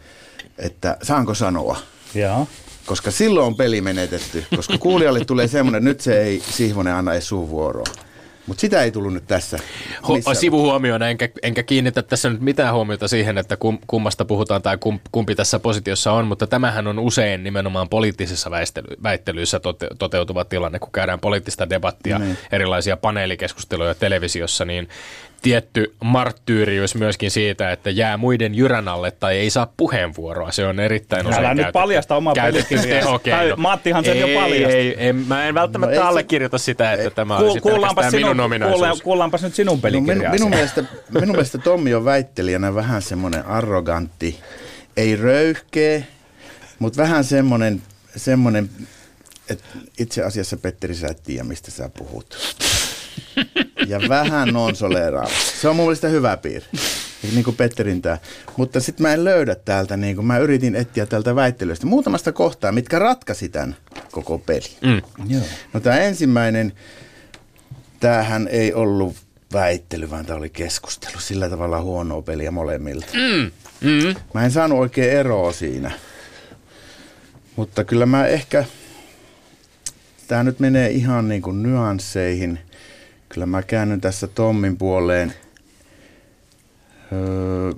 että saanko sanoa. Joo. Koska silloin on peli menetetty, koska kuulijalle tulee semmoinen, nyt se ei Sihvonen anna edes suuvuoroa. Mutta sitä ei tullut nyt tässä. Ho- sivuhuomioina, enkä, enkä kiinnitä tässä nyt mitään huomiota siihen, että kum, kummasta puhutaan tai kum, kumpi tässä positiossa on, mutta tämähän on usein nimenomaan poliittisissa väistely, väittelyissä tote, toteutuva tilanne, kun käydään poliittista debattia, niin. erilaisia paneelikeskusteluja televisiossa, niin tietty marttyyriys myöskin siitä, että jää muiden jyrän alle tai ei saa puheenvuoroa. Se on erittäin usein Älä nyt paljasta omaa pelikirjaa. okay, no. Mattihan sen ei, jo paljasti. Ei, ei, mä en välttämättä no, allekirjoita sitä, että ei, tämä on kuul, kuullaanpas sinun, minun ominaisuus. Kuullaanpas nyt sinun pelikirjaa. No, minun, minun, mielestä, minun mielestä Tommi on väittelijänä vähän semmoinen arrogantti, ei röyhkeä, mutta vähän semmoinen, semmoinen että itse asiassa Petteri sä et tiedä, mistä sä puhut ja vähän nonsoleeraava. Se on mun mielestä hyvä piirre. Niin kuin Petterin tämä. Mutta sitten mä en löydä täältä, niin kuin mä yritin etsiä täältä väittelystä muutamasta kohtaa, mitkä ratkaisi tämän koko peli. Mm. Joo. No tämä ensimmäinen, tämähän ei ollut väittely, vaan tämä oli keskustelu. Sillä tavalla huonoa peliä molemmilta. Mm. Mm. Mä en saanut oikein eroa siinä. Mutta kyllä mä ehkä, tämä nyt menee ihan niin kuin nyansseihin – Kyllä mä käännyn tässä Tommin puoleen. Öö,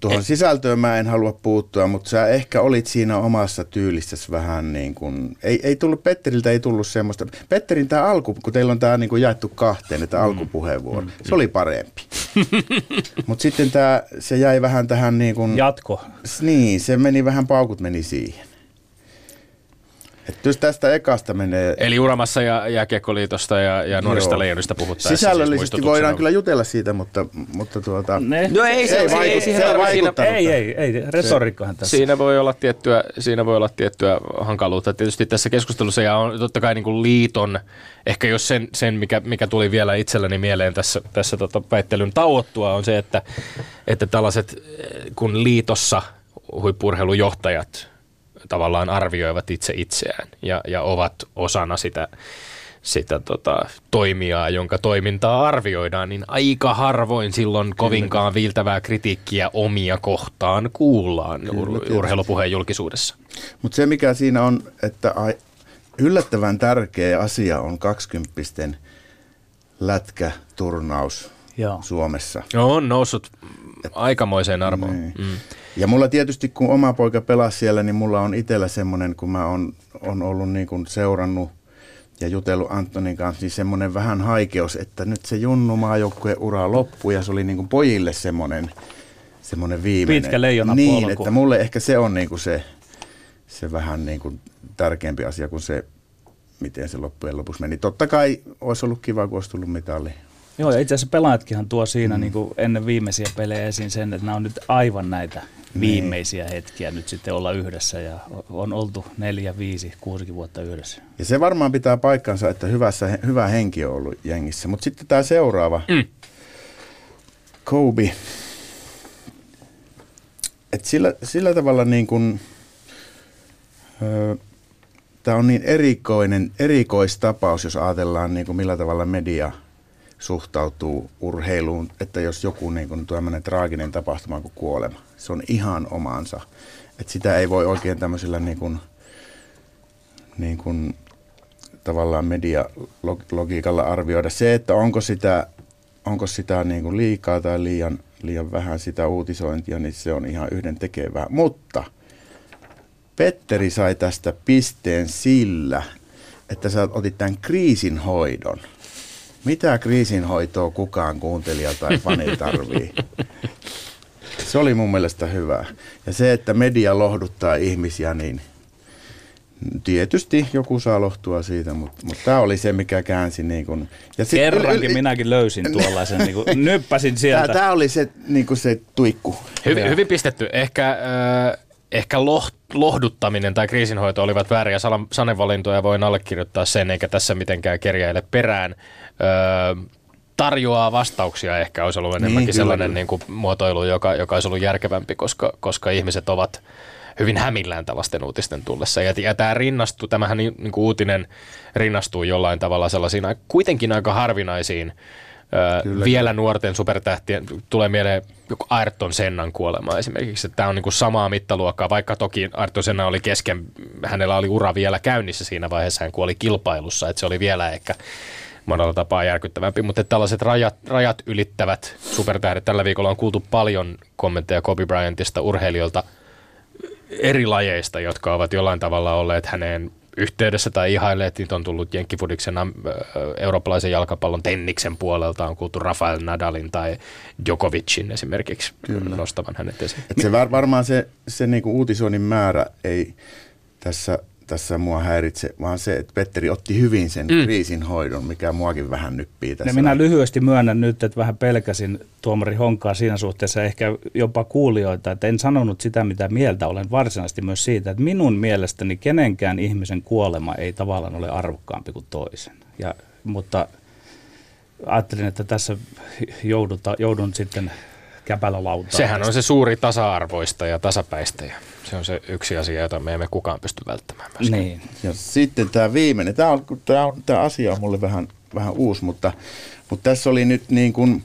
tuohon sisältöön mä en halua puuttua, mutta sä ehkä olit siinä omassa tyylissäsi vähän niin kuin, ei, ei tullut, Petteriltä ei tullut semmoista, Petterin tämä alku, kun teillä on tämä niin kuin jaettu kahteen, että mm. alkupuheenvuoro, mm. se oli parempi. mutta sitten tämä, se jäi vähän tähän niin kuin, Jatko. Niin, se meni vähän, paukut meni siihen. Että jos tästä ekasta menee... Eli Uramassa ja Jääkiekkoliitosta ja, ja nuorista leijonista puhuttaessa. Siis Sisällöllisesti siis voidaan kyllä jutella siitä, mutta, mutta tuota... Ne. No ei, se, ei, se, ei, se, se ei, ei, ei, retorikkohan tässä. Siinä voi olla tiettyä, siinä voi olla tiettyä hankaluutta. Tietysti tässä keskustelussa ja on totta kai niin kuin liiton, ehkä jos sen, sen mikä, mikä tuli vielä itselläni mieleen tässä, tässä tota väittelyn tauottua, on se, että, että tällaiset, kun liitossa huippurheilujohtajat tavallaan arvioivat itse itseään ja, ja ovat osana sitä, sitä tota, toimijaa, jonka toimintaa arvioidaan, niin aika harvoin silloin kovinkaan viiltävää kritiikkiä omia kohtaan kuullaan ur- urheilupuheen julkisuudessa. Mutta se mikä siinä on, että yllättävän tärkeä asia on 20 lätkäturnaus Joo. Suomessa. No, on noussut aikamoiseen arvoon. Niin. Mm. Ja mulla tietysti, kun oma poika pelasi siellä, niin mulla on itsellä semmoinen, kun mä oon, on ollut niin kuin seurannut ja jutellut Antonin kanssa, niin semmoinen vähän haikeus, että nyt se junnu maajoukkueen ura loppui ja se oli niin kuin pojille semmoinen, semmoinen viimeinen. Pitkä leijona Niin, polku. että mulle ehkä se on niin kuin se, se vähän niin kuin tärkeämpi asia kuin se, miten se loppujen lopuksi meni. Totta kai olisi ollut kiva, kun olisi tullut mitali. Joo, ja itse asiassa pelaajatkinhan tuo siinä mm. niin kuin ennen viimeisiä pelejä esiin sen, että nämä on nyt aivan näitä. Viimeisiä hetkiä nyt sitten olla yhdessä ja on oltu neljä, viisi, kuusikin vuotta yhdessä. Ja se varmaan pitää paikkansa, että hyvässä, hyvä henki on ollut jengissä. Mutta sitten tämä seuraava, mm. Kobe. et sillä, sillä tavalla niin kuin, tämä on niin erikoinen, erikoistapaus, jos ajatellaan niin kuin millä tavalla media suhtautuu urheiluun, että jos joku niin kuin tämmöinen traaginen tapahtuma kuin kuolema, se on ihan omansa. että sitä ei voi oikein tämmöisellä niin kuin, niin kuin, tavallaan medialogiikalla arvioida. Se, että onko sitä, onko sitä niin kuin liikaa tai liian, liian vähän sitä uutisointia, niin se on ihan yhden tekevää. Mutta Petteri sai tästä pisteen sillä, että sä otit tämän kriisinhoidon. Mitä kriisinhoitoa kukaan kuuntelija tai fani tarvii? Se oli mun mielestä hyvä. Ja se, että media lohduttaa ihmisiä, niin – Tietysti joku saa lohtua siitä, mutta, mutta tämä oli se, mikä käänsi. Niin kun, ja sit, Kerrankin yl, minäkin löysin tuollaisen, niin kuin, nyppäsin sieltä. Tämä oli se, niin se tuikku. Hyvin, hyvin pistetty. Ehkä, äh, ehkä loht, lohduttaminen tai kriisinhoito olivat vääriä sanevalintoja. Voin allekirjoittaa sen, eikä tässä mitenkään kerjäile perään. Äh, tarjoaa vastauksia ehkä olisi ollut enemmänkin niin, sellainen niin kuin, muotoilu, joka, joka olisi ollut järkevämpi, koska, koska ihmiset ovat – hyvin hämillään tällaisten uutisten tullessa. Ja, ja tämä rinnastuu, tämähän niin, niin kuin uutinen rinnastuu jollain tavalla sellaisiin kuitenkin aika harvinaisiin Kyllä, vielä nuorten supertähtien, tulee mieleen joku Ayrton Sennan kuolema esimerkiksi. Tämä on niin kuin samaa mittaluokkaa, vaikka toki Ayrton Senna oli kesken, hänellä oli ura vielä käynnissä siinä vaiheessa, hän kuoli kilpailussa, että se oli vielä ehkä monella tapaa järkyttävämpi, mutta tällaiset rajat, rajat ylittävät supertähdet, tällä viikolla on kuultu paljon kommentteja Kobe Bryantista urheilijoilta – eri lajeista, jotka ovat jollain tavalla olleet häneen yhteydessä tai ihailleet, niitä on tullut jenkkifudiksen eurooppalaisen jalkapallon tenniksen puolelta, on kuultu Rafael Nadalin tai Djokovicin esimerkiksi Kyllä. nostavan hänet esiin. Et se var, varmaan se, se niinku uutisoinnin määrä ei tässä tässä mua häiritse, vaan se, että Petteri otti hyvin sen mm. kriisin hoidon, mikä muakin vähän nyppii tässä. Ja minä lyhyesti myönnän nyt, että vähän pelkäsin tuomari Honkaa siinä suhteessa ehkä jopa kuulijoita, että en sanonut sitä, mitä mieltä olen varsinaisesti myös siitä, että minun mielestäni kenenkään ihmisen kuolema ei tavallaan ole arvokkaampi kuin toisen. Ja, mutta ajattelin, että tässä jouduta, joudun sitten käpällä lautaa. Sehän on se suuri tasa-arvoista ja tasapäistäjä. Se on se yksi asia, jota me emme kukaan pysty välttämään myöskään. Niin. Ja sitten tämä viimeinen. Tämä, on, tämä, on, tämä asia on mulle vähän, vähän uusi, mutta, mutta tässä oli nyt niin kuin,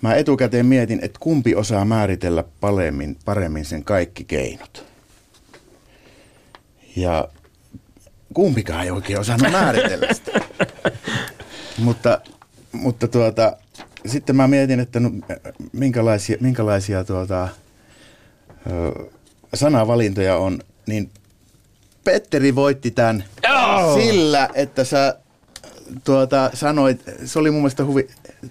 mä etukäteen mietin, että kumpi osaa määritellä paremmin, paremmin sen kaikki keinot. Ja kumpikaan ei oikein osannut määritellä sitä. mutta, mutta tuota, sitten mä mietin, että no, minkälaisia, minkälaisia tuota, sanavalintoja on, niin Petteri voitti tämän oh! sillä, että sä tuota, sanoit, se oli mun mielestä huvi,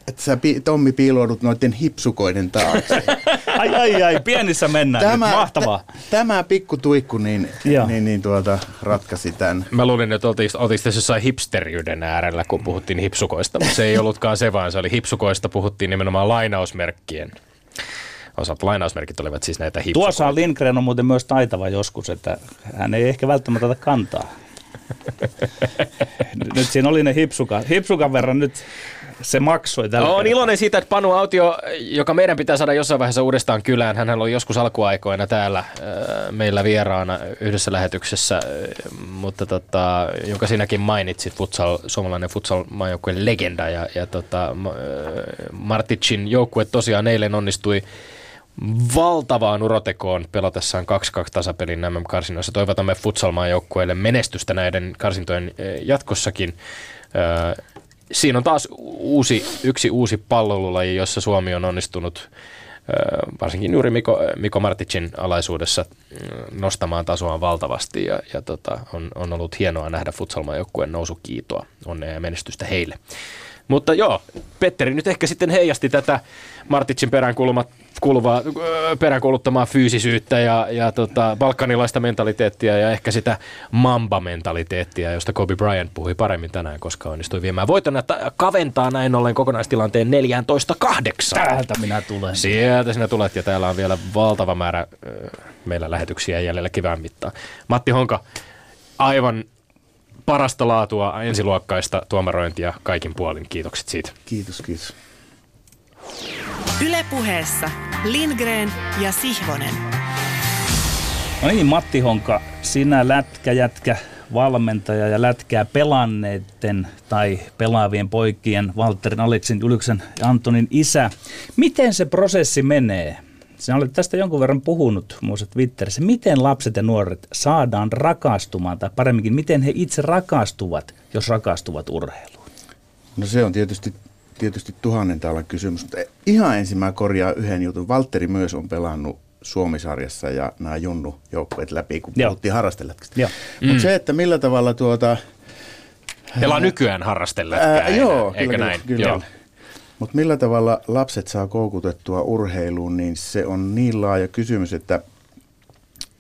että sä Tommi piiloudut noiden hipsukoiden taakse. ai ai ai, pienissä mennään tämä, nyt. mahtavaa. T- tämä pikku tuikku niin, niin, niin tuota, ratkaisi tämän. Mä luulin, että oltiin, oltiin tässä jossain hipsteriyden äärellä, kun puhuttiin hipsukoista, mutta se ei ollutkaan se, vaan se oli hipsukoista, puhuttiin nimenomaan lainausmerkkien osat lainausmerkit olivat siis näitä hipsukoita. Tuossa Lindgren on muuten myös taitava joskus, että hän ei ehkä välttämättä ota kantaa. Nyt siinä oli ne hipsukan, hipsukan verran nyt se maksoi tällä Olen iloinen siitä, että Panu Autio, joka meidän pitää saada jossain vaiheessa uudestaan kylään, hän oli joskus alkuaikoina täällä äh, meillä vieraana yhdessä lähetyksessä, äh, mutta tota, jonka sinäkin mainitsit, futsal, suomalainen futsal-maajoukkueen legenda ja, ja tota, äh, Marticin joukkue tosiaan eilen onnistui valtavaan urotekoon pelatessaan 2-2 tasapelin MM-karsinoissa. Toivotamme futsalmaan joukkueelle menestystä näiden karsintojen jatkossakin siinä on taas uusi, yksi uusi pallolulaji, jossa Suomi on onnistunut varsinkin juuri Miko, Miko Marticin alaisuudessa nostamaan tasoa valtavasti ja, ja tota, on, on ollut hienoa nähdä futsalman joukkueen nousukiitoa. Onnea ja menestystä heille. Mutta joo, Petteri nyt ehkä sitten heijasti tätä Martitsin peräänkuulumat kuuluvaa, peräänkuuluttamaa fyysisyyttä ja, ja tota, balkanilaista mentaliteettia ja ehkä sitä mamba-mentaliteettia, josta Kobe Bryant puhui paremmin tänään, koska onnistui viemään voiton, että kaventaa näin ollen kokonaistilanteen 14-8. Täältä minä tulen. Sieltä sinä tulet ja täällä on vielä valtava määrä meillä lähetyksiä jäljellä kivään mittaan. Matti Honka, aivan parasta laatua ensiluokkaista tuomarointia kaikin puolin. Kiitokset siitä. Kiitos, kiitos. Ylepuheessa Lindgren ja Sihvonen. No niin, Matti Honka, sinä lätkäjätkä valmentaja ja lätkää pelanneiden tai pelaavien poikien Valterin, Aleksin, Juliuksen ja Antonin isä. Miten se prosessi menee? Sinä olet tästä jonkun verran puhunut muissa Twitterissä. Miten lapset ja nuoret saadaan rakastumaan, tai paremminkin, miten he itse rakastuvat, jos rakastuvat urheiluun? No se on tietysti, tietysti tuhannen täällä kysymys. Mutta ihan ensin mä korjaan yhden jutun. Valtteri myös on pelannut Suomisarjassa ja nämä Junnu-joukkueet läpi, kun Joo. puhuttiin harrastelätkästä. Mutta mm. se, että millä tavalla tuota... Pelaa nykyään harrastelätkää, joo, eikö kyllä, näin? Kyllä. Joo. Mutta millä tavalla lapset saa koukutettua urheiluun, niin se on niin laaja kysymys, että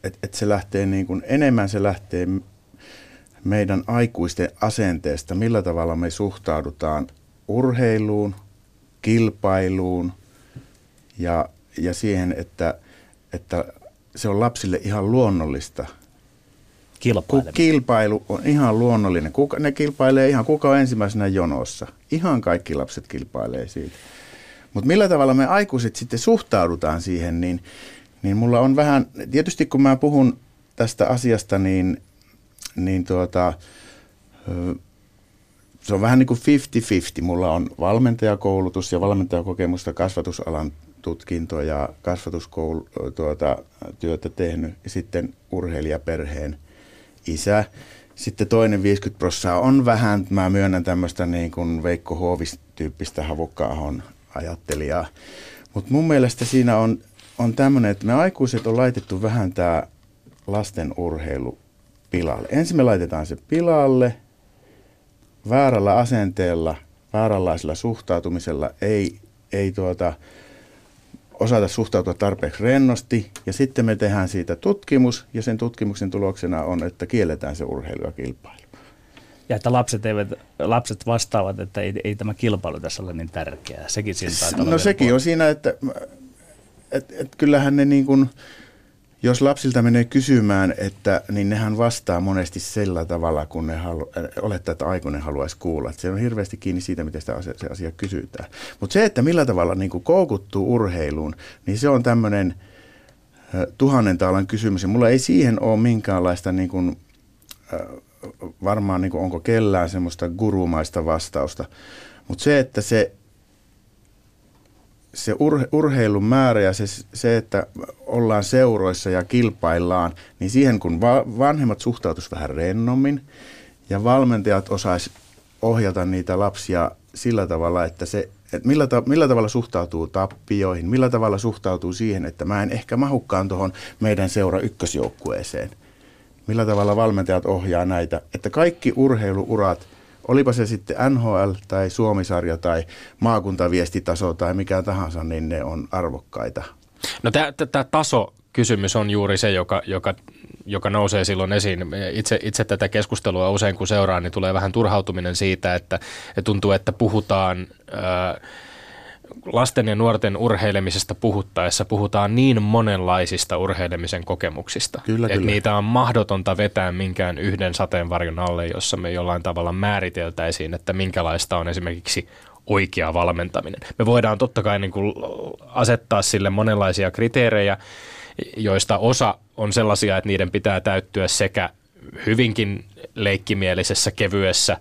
et, et se lähtee niin kuin, enemmän se lähtee meidän aikuisten asenteesta, millä tavalla me suhtaudutaan urheiluun, kilpailuun ja, ja siihen, että, että se on lapsille ihan luonnollista. Kilpailu on ihan luonnollinen. Kuka, ne kilpailee ihan, kuka on ensimmäisenä jonossa. Ihan kaikki lapset kilpailee siitä. Mutta millä tavalla me aikuiset sitten suhtaudutaan siihen, niin, niin mulla on vähän, tietysti kun mä puhun tästä asiasta, niin, niin tuota, se on vähän niin kuin 50-50. Mulla on valmentajakoulutus ja valmentajakokemusta kasvatusalan tutkinto ja kasvatustyötä tuota, työtä tehnyt ja sitten urheilijaperheen isä. Sitten toinen 50 prosenttia on vähän, mä myönnän tämmöistä niin kuin Veikko Huovis-tyyppistä havukka ajattelijaa. Mutta mun mielestä siinä on, on tämmöinen, että me aikuiset on laitettu vähän tämä lasten urheilu pilalle. Ensin me laitetaan se pilalle väärällä asenteella, vääränlaisella suhtautumisella, ei, ei tuota, osata suhtautua tarpeeksi rennosti ja sitten me tehdään siitä tutkimus ja sen tutkimuksen tuloksena on, että kielletään se urheilu ja kilpailu. Ja että lapset, eivät, lapset vastaavat, että ei, ei tämä kilpailu tässä ole niin tärkeää. Sekin siinä No sekin on siinä, että et, et kyllähän ne niin kuin, jos lapsilta menee kysymään, että, niin nehän vastaa monesti sillä tavalla, kun ne halu, äh, olettaa, että aikuinen haluaisi kuulla. Että se on hirveästi kiinni siitä, miten sitä asia, se asia kysytään. Mutta se, että millä tavalla niin kuin koukuttuu urheiluun, niin se on tämmöinen äh, tuhannen taalan kysymys. Ja mulla ei siihen ole minkäänlaista niin kuin, äh, varmaan niin kuin onko kellään semmoista gurumaista vastausta. Mutta se, että se se urhe, urheilun määrä ja se, se, että ollaan seuroissa ja kilpaillaan, niin siihen kun va, vanhemmat suhtautuisivat vähän rennommin ja valmentajat osais ohjata niitä lapsia sillä tavalla, että se, että millä, ta, millä tavalla suhtautuu tappioihin, millä tavalla suhtautuu siihen, että mä en ehkä mahukkaan tuohon meidän seura ykkösjoukkueeseen. Millä tavalla valmentajat ohjaa näitä, että kaikki urheiluurat – olipa se sitten NHL tai Suomisarja tai maakuntaviestitaso tai mikä tahansa, niin ne on arvokkaita. No tämä taso kysymys on juuri se, joka, joka, joka nousee silloin esiin. Itse, itse tätä keskustelua usein kun seuraan, niin tulee vähän turhautuminen siitä, että, että tuntuu, että puhutaan... Ää, lasten ja nuorten urheilemisesta puhuttaessa puhutaan niin monenlaisista urheilemisen kokemuksista, kyllä, että kyllä. niitä on mahdotonta vetää minkään yhden sateenvarjon alle, jossa me jollain tavalla määriteltäisiin, että minkälaista on esimerkiksi oikea valmentaminen. Me voidaan totta kai niin kuin asettaa sille monenlaisia kriteerejä, joista osa on sellaisia, että niiden pitää täyttyä sekä hyvinkin leikkimielisessä, kevyessä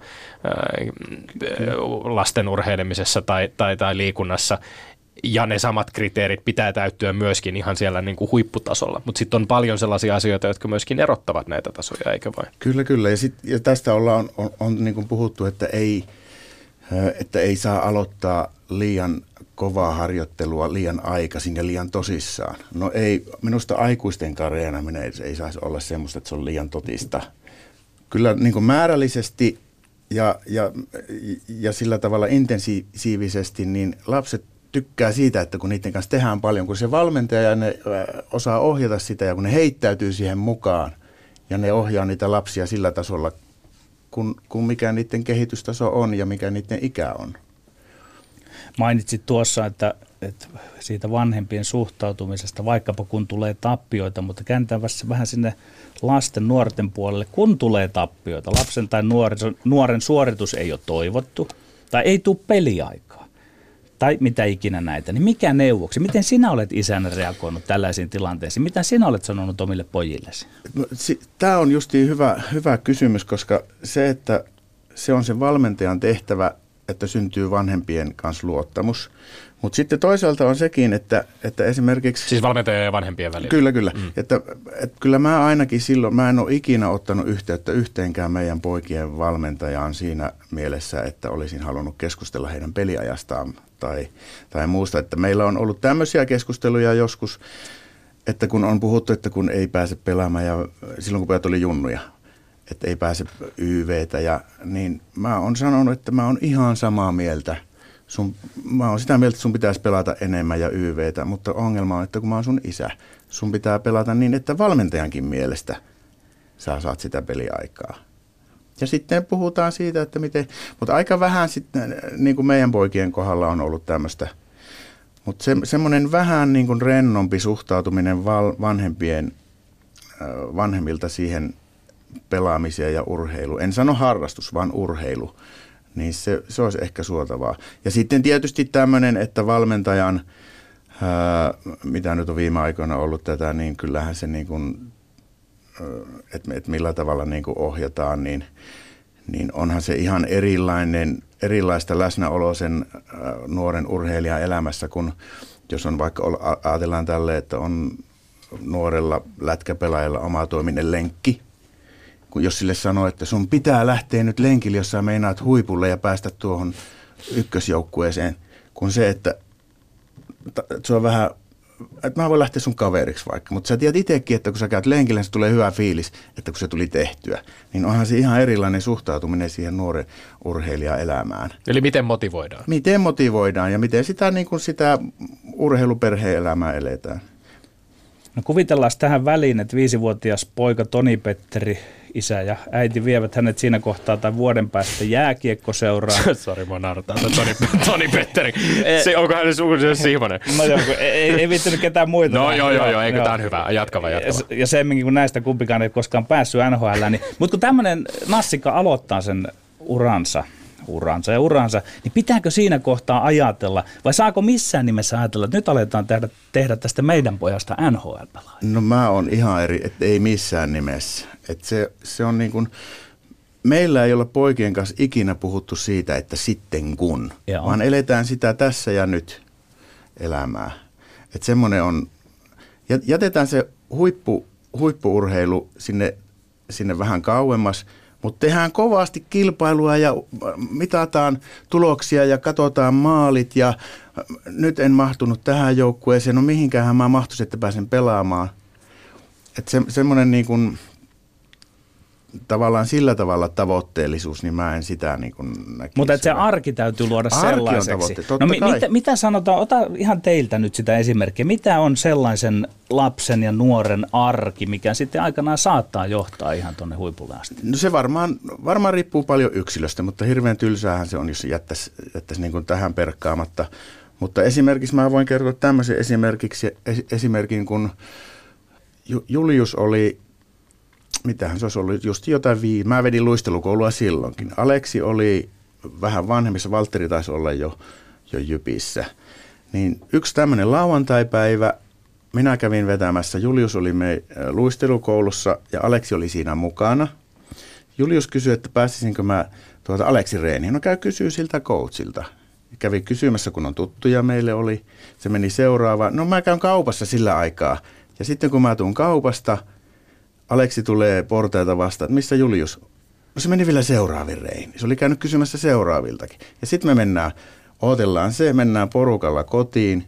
lasten urheilemisessa tai, tai, tai liikunnassa. Ja ne samat kriteerit pitää täyttyä myöskin ihan siellä niin kuin huipputasolla. Mutta sitten on paljon sellaisia asioita, jotka myöskin erottavat näitä tasoja, eikö vain? Kyllä, kyllä. Ja, sit, ja tästä ollaan, on, on, niin kuin puhuttu, että ei, että ei saa aloittaa liian kovaa harjoittelua liian aikaisin ja liian tosissaan. No ei, minusta aikuisten karjeenaminen ei, ei saisi olla semmoista, että se on liian totista. Kyllä niin kuin määrällisesti ja, ja, ja sillä tavalla intensiivisesti, niin lapset tykkää siitä, että kun niiden kanssa tehdään paljon, kun se valmentaja ja ne osaa ohjata sitä ja kun ne heittäytyy siihen mukaan ja ne ohjaa niitä lapsia sillä tasolla, kun, kun mikä niiden kehitystaso on ja mikä niiden ikä on. Mainitsit tuossa, että, että siitä vanhempien suhtautumisesta, vaikkapa kun tulee tappioita, mutta käännetään vähän sinne lasten, nuorten puolelle, kun tulee tappioita. Lapsen tai nuoren, nuoren suoritus ei ole toivottu tai ei tule peliaikaa. tai mitä ikinä näitä, niin mikä neuvoksi? Miten sinä olet isänä reagoinut tällaisiin tilanteisiin? Mitä sinä olet sanonut omille pojillesi? No, Tämä on justi hyvä, hyvä kysymys, koska se, että se on se valmentajan tehtävä, että syntyy vanhempien kanssa luottamus. Mutta sitten toisaalta on sekin, että, että esimerkiksi... Siis valmentajien ja vanhempien välillä. Kyllä, kyllä. Mm. Että, että kyllä mä ainakin silloin, mä en ole ikinä ottanut yhteyttä yhteenkään meidän poikien valmentajaan siinä mielessä, että olisin halunnut keskustella heidän peliajastaan tai, tai muusta. Että meillä on ollut tämmöisiä keskusteluja joskus, että kun on puhuttu, että kun ei pääse pelaamaan ja silloin kun pojat oli junnuja, että ei pääse YVtä ja niin mä oon sanonut, että mä oon ihan samaa mieltä – sun, mä oon sitä mieltä, että sun pitäisi pelata enemmän ja YVtä, mutta ongelma on, että kun mä oon sun isä, sun pitää pelata niin, että valmentajankin mielestä sä saat sitä peliaikaa. Ja sitten puhutaan siitä, että miten, mutta aika vähän sitten, niin kuin meidän poikien kohdalla on ollut tämmöistä, mutta se, semmoinen vähän niin kuin rennompi suhtautuminen val, vanhempien, vanhemmilta siihen pelaamiseen ja urheilu. En sano harrastus, vaan urheilu niin se, se olisi ehkä suotavaa. Ja sitten tietysti tämmöinen, että valmentajan, ää, mitä nyt on viime aikoina ollut tätä, niin kyllähän se niin kuin, että et millä tavalla niin kuin ohjataan, niin, niin onhan se ihan erilainen, erilaista läsnäoloa sen nuoren urheilijan elämässä, kun jos on vaikka, ajatellaan tälle, että on nuorella lätkäpelaajalla oma toiminen lenkki – kun jos sille sanoo, että sun pitää lähteä nyt lenkille, jos sä meinaat huipulle ja päästä tuohon ykkösjoukkueeseen, kun se, että, että se on vähän, että mä voin lähteä sun kaveriksi vaikka, mutta sä tiedät itsekin, että kun sä käyt lenkillä, niin se tulee hyvä fiilis, että kun se tuli tehtyä, niin onhan se ihan erilainen suhtautuminen siihen nuoren urheilijan elämään. Eli miten motivoidaan? Miten motivoidaan ja miten sitä, niin kuin sitä urheiluperheen elämää eletään. No kuvitellaan tähän väliin, että viisivuotias poika Toni Petteri isä ja äiti vievät hänet siinä kohtaa tai vuoden päästä jääkiekkoseuraan. Sori, mä naurataan. Toni, Toni Petteri. Se, onko hänen sukunsa Sihvonen? No joo, ei, ei viittynyt ketään muita. No joo, joo, joo, eikö tämä on hyvä. Jatka vaan, jatka Ja, ja semminkin, kun näistä kumpikaan ei koskaan päässyt NHL, niin, mutta kun tämmöinen nassikka aloittaa sen uransa, uransa ja uransa, niin pitääkö siinä kohtaa ajatella, vai saako missään nimessä ajatella, että nyt aletaan tehdä, tehdä tästä meidän pojasta nhl No mä oon ihan eri, että ei missään nimessä. Että se, se on niin kuin, meillä ei ole poikien kanssa ikinä puhuttu siitä, että sitten kun, Joo. vaan eletään sitä tässä ja nyt elämää. Että semmoinen on, jätetään se huippu, huippuurheilu sinne, sinne vähän kauemmas – mutta tehdään kovasti kilpailua ja mitataan tuloksia ja katsotaan maalit ja nyt en mahtunut tähän joukkueeseen. No mihinkään mä mahtuisin, että pääsen pelaamaan. Että se, semmoinen niin kuin, tavallaan sillä tavalla tavoitteellisuus, niin mä en sitä niin kuin näkisi. Mutta se arki täytyy luoda arki sellaiseksi. On no mi- mitä, mitä sanotaan, ota ihan teiltä nyt sitä esimerkkiä. Mitä on sellaisen lapsen ja nuoren arki, mikä sitten aikanaan saattaa johtaa ihan tuonne huipulle asti? No se varmaan, varmaan riippuu paljon yksilöstä, mutta hirveän tylsäähän se on, jos jättäisi, jättäisi niin kuin tähän perkkaamatta. Mutta esimerkiksi mä voin kertoa tämmöisen esimerkiksi, esimerkin, kun Julius oli mitähän se olisi ollut, just jotain vii. Mä vedin luistelukoulua silloinkin. Aleksi oli vähän vanhemmissa, Valtteri taisi olla jo, jo jypissä. Niin yksi tämmöinen lauantaipäivä, minä kävin vetämässä, Julius oli me luistelukoulussa ja Aleksi oli siinä mukana. Julius kysyi, että pääsisinkö mä tuota Aleksi reeniin. No käy kysyä siltä coachilta. Kävi kysymässä, kun on tuttuja meille oli. Se meni seuraava. No mä käyn kaupassa sillä aikaa. Ja sitten kun mä tuun kaupasta – Aleksi tulee portaita vastaan, että missä Julius? No se meni vielä seuraavin rein. Se oli käynyt kysymässä seuraaviltakin. Ja sitten me mennään, odotellaan se, mennään porukalla kotiin,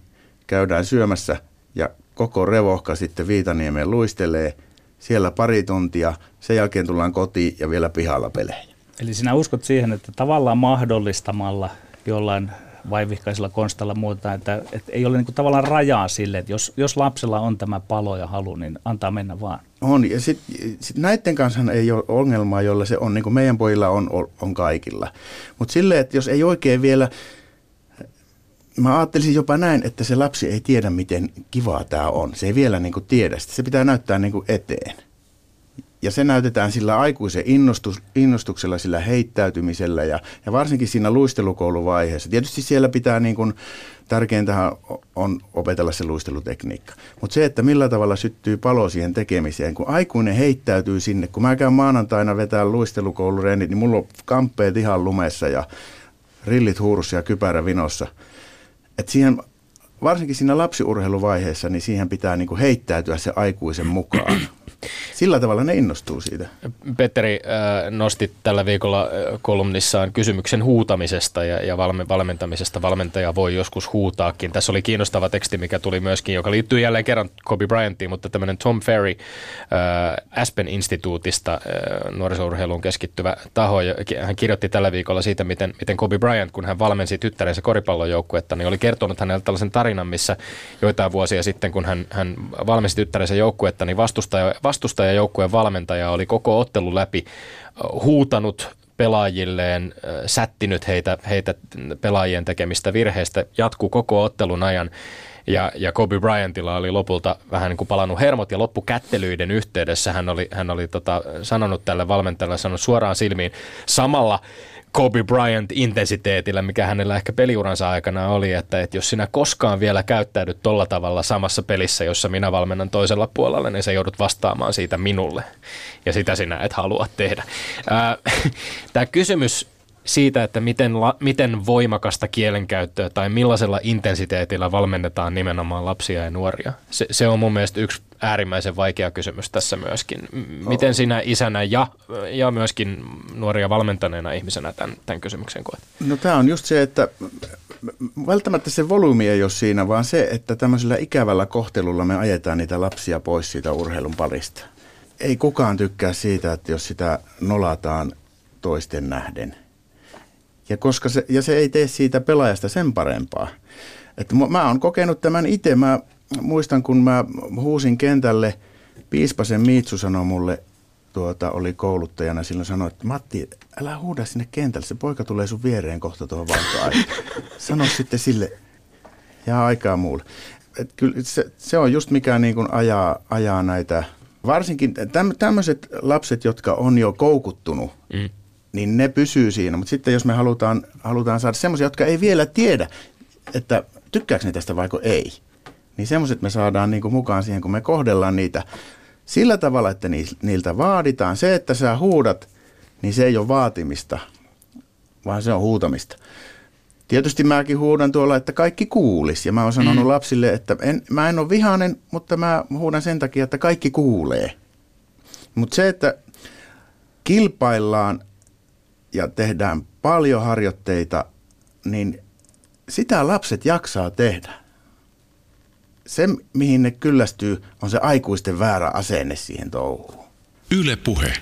käydään syömässä ja koko revohka sitten Viitaniemeen luistelee. Siellä pari tuntia, sen jälkeen tullaan kotiin ja vielä pihalla pelejä. Eli sinä uskot siihen, että tavallaan mahdollistamalla jollain vaivihkaisella konstalla muuta, että, että ei ole niin kuin tavallaan rajaa sille, että jos, jos lapsella on tämä palo ja halu, niin antaa mennä vaan. On, ja sitten sit näiden kanssa ei ole ongelmaa, jolla se on, niin kuin meidän pojilla on, on kaikilla. Mutta silleen, että jos ei oikein vielä, mä ajattelisin jopa näin, että se lapsi ei tiedä, miten kivaa tämä on. Se ei vielä niin kuin tiedä sitä. Se pitää näyttää niin kuin eteen. Ja se näytetään sillä aikuisen innostus, innostuksella, sillä heittäytymisellä ja, ja varsinkin siinä luistelukouluvaiheessa. Tietysti siellä pitää niin kuin, tärkeintähän on opetella se luistelutekniikka. Mutta se, että millä tavalla syttyy palo siihen tekemiseen, kun aikuinen heittäytyy sinne, kun mä käyn maanantaina vetää luistelukoulureenit, niin mulla on kamppeet ihan lumessa ja rillit huurussa ja kypärä vinossa. Et siihen, varsinkin siinä lapsiurheiluvaiheessa, niin siihen pitää niinku heittäytyä se aikuisen mukaan. Sillä tavalla ne innostuu siitä. Petteri äh, nosti tällä viikolla äh, kolumnissaan kysymyksen huutamisesta ja, valmentamisesta. Valmentaja voi joskus huutaakin. Tässä oli kiinnostava teksti, mikä tuli myöskin, joka liittyy jälleen kerran Kobe Bryantiin, mutta tämmöinen Tom Ferry äh, Aspen instituutista nuorisourheiluun keskittyvä taho. Hän kirjoitti tällä viikolla siitä, miten, miten Kobe Bryant, kun hän valmensi tyttärensä koripallojoukkuetta, niin oli kertonut hänelle tällaisen tarinan, missä joitain vuosia sitten, kun hän, hän valmensi tyttärensä joukkuetta, niin vastustaja, vastustajajoukkueen valmentaja oli koko ottelu läpi huutanut pelaajilleen, sättinyt heitä, heitä pelaajien tekemistä virheistä, jatkuu koko ottelun ajan. Ja, ja Kobe Bryantilla oli lopulta vähän niin kuin palannut hermot ja loppukättelyiden yhteydessä hän oli, hän oli tota, sanonut tälle valmentajalle, sanonut suoraan silmiin samalla Kobe Bryant-intensiteetillä, mikä hänellä ehkä peliuransa aikana oli, että, että jos sinä koskaan vielä käyttäydyt tolla tavalla samassa pelissä, jossa minä valmennan toisella puolella, niin sä joudut vastaamaan siitä minulle. Ja sitä sinä et halua tehdä. Tämä kysymys siitä, että miten, la, miten voimakasta kielenkäyttöä tai millaisella intensiteetillä valmennetaan nimenomaan lapsia ja nuoria. Se, se on mun mielestä yksi äärimmäisen vaikea kysymys tässä myöskin. Miten sinä isänä ja, ja myöskin nuoria valmentaneena ihmisenä tämän, tämän kysymyksen koet? No tämä on just se, että välttämättä se volyymi ei ole siinä, vaan se, että tämmöisellä ikävällä kohtelulla me ajetaan niitä lapsia pois siitä urheilun parista. Ei kukaan tykkää siitä, että jos sitä nolataan toisten nähden – ja, koska se, ja se ei tee siitä pelaajasta sen parempaa. Että mä oon kokenut tämän itse. Mä muistan, kun mä huusin kentälle, Piispasen Miitsu sanoi mulle, tuota, oli kouluttajana silloin sanoi, että Matti, älä huuda sinne kentälle, se poika tulee sun viereen kohta tuohon vaihtoaikaan. Sano sitten sille, ja aikaa muulle. Et kyllä se, se, on just mikä niin kuin ajaa, ajaa näitä, varsinkin tämmöiset lapset, jotka on jo koukuttunut, mm niin ne pysyy siinä. Mutta sitten jos me halutaan, halutaan saada semmoisia, jotka ei vielä tiedä, että tykkääkö ne tästä vaiko ei, niin semmoiset me saadaan niin kuin mukaan siihen, kun me kohdellaan niitä sillä tavalla, että niiltä vaaditaan. Se, että sä huudat, niin se ei ole vaatimista, vaan se on huutamista. Tietysti mäkin huudan tuolla, että kaikki kuulis. Ja mä oon sanonut mm. lapsille, että en, mä en ole vihainen, mutta mä huudan sen takia, että kaikki kuulee. Mutta se, että kilpaillaan ja tehdään paljon harjoitteita, niin sitä lapset jaksaa tehdä. Se, mihin ne kyllästyy, on se aikuisten väärä asenne siihen touhuun. Yle puhe.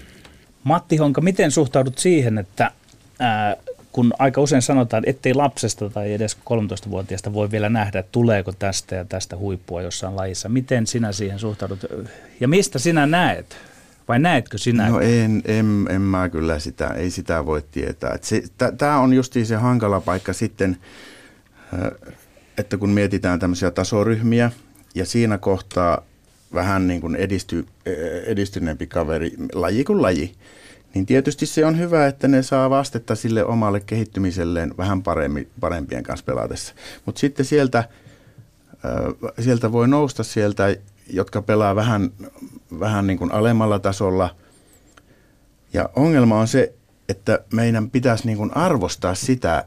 Matti Honka, miten suhtaudut siihen, että ää, kun aika usein sanotaan, ettei lapsesta tai edes 13-vuotiaasta voi vielä nähdä, että tuleeko tästä ja tästä huippua jossain lajissa. Miten sinä siihen suhtaudut ja mistä sinä näet? Vai näetkö sinä? No en, en, en mä kyllä sitä, ei sitä voi tietää. Tämä on justiin se hankala paikka sitten, että kun mietitään tämmöisiä tasoryhmiä ja siinä kohtaa vähän niin kuin edisty, edistyneempi kaveri, laji kuin laji, niin tietysti se on hyvä, että ne saa vastetta sille omalle kehittymiselleen vähän paremmin, parempien kanssa pelatessa. Mutta sitten sieltä, sieltä voi nousta sieltä, jotka pelaa vähän vähän niin kuin alemmalla tasolla. Ja ongelma on se, että meidän pitäisi niin kuin arvostaa sitä,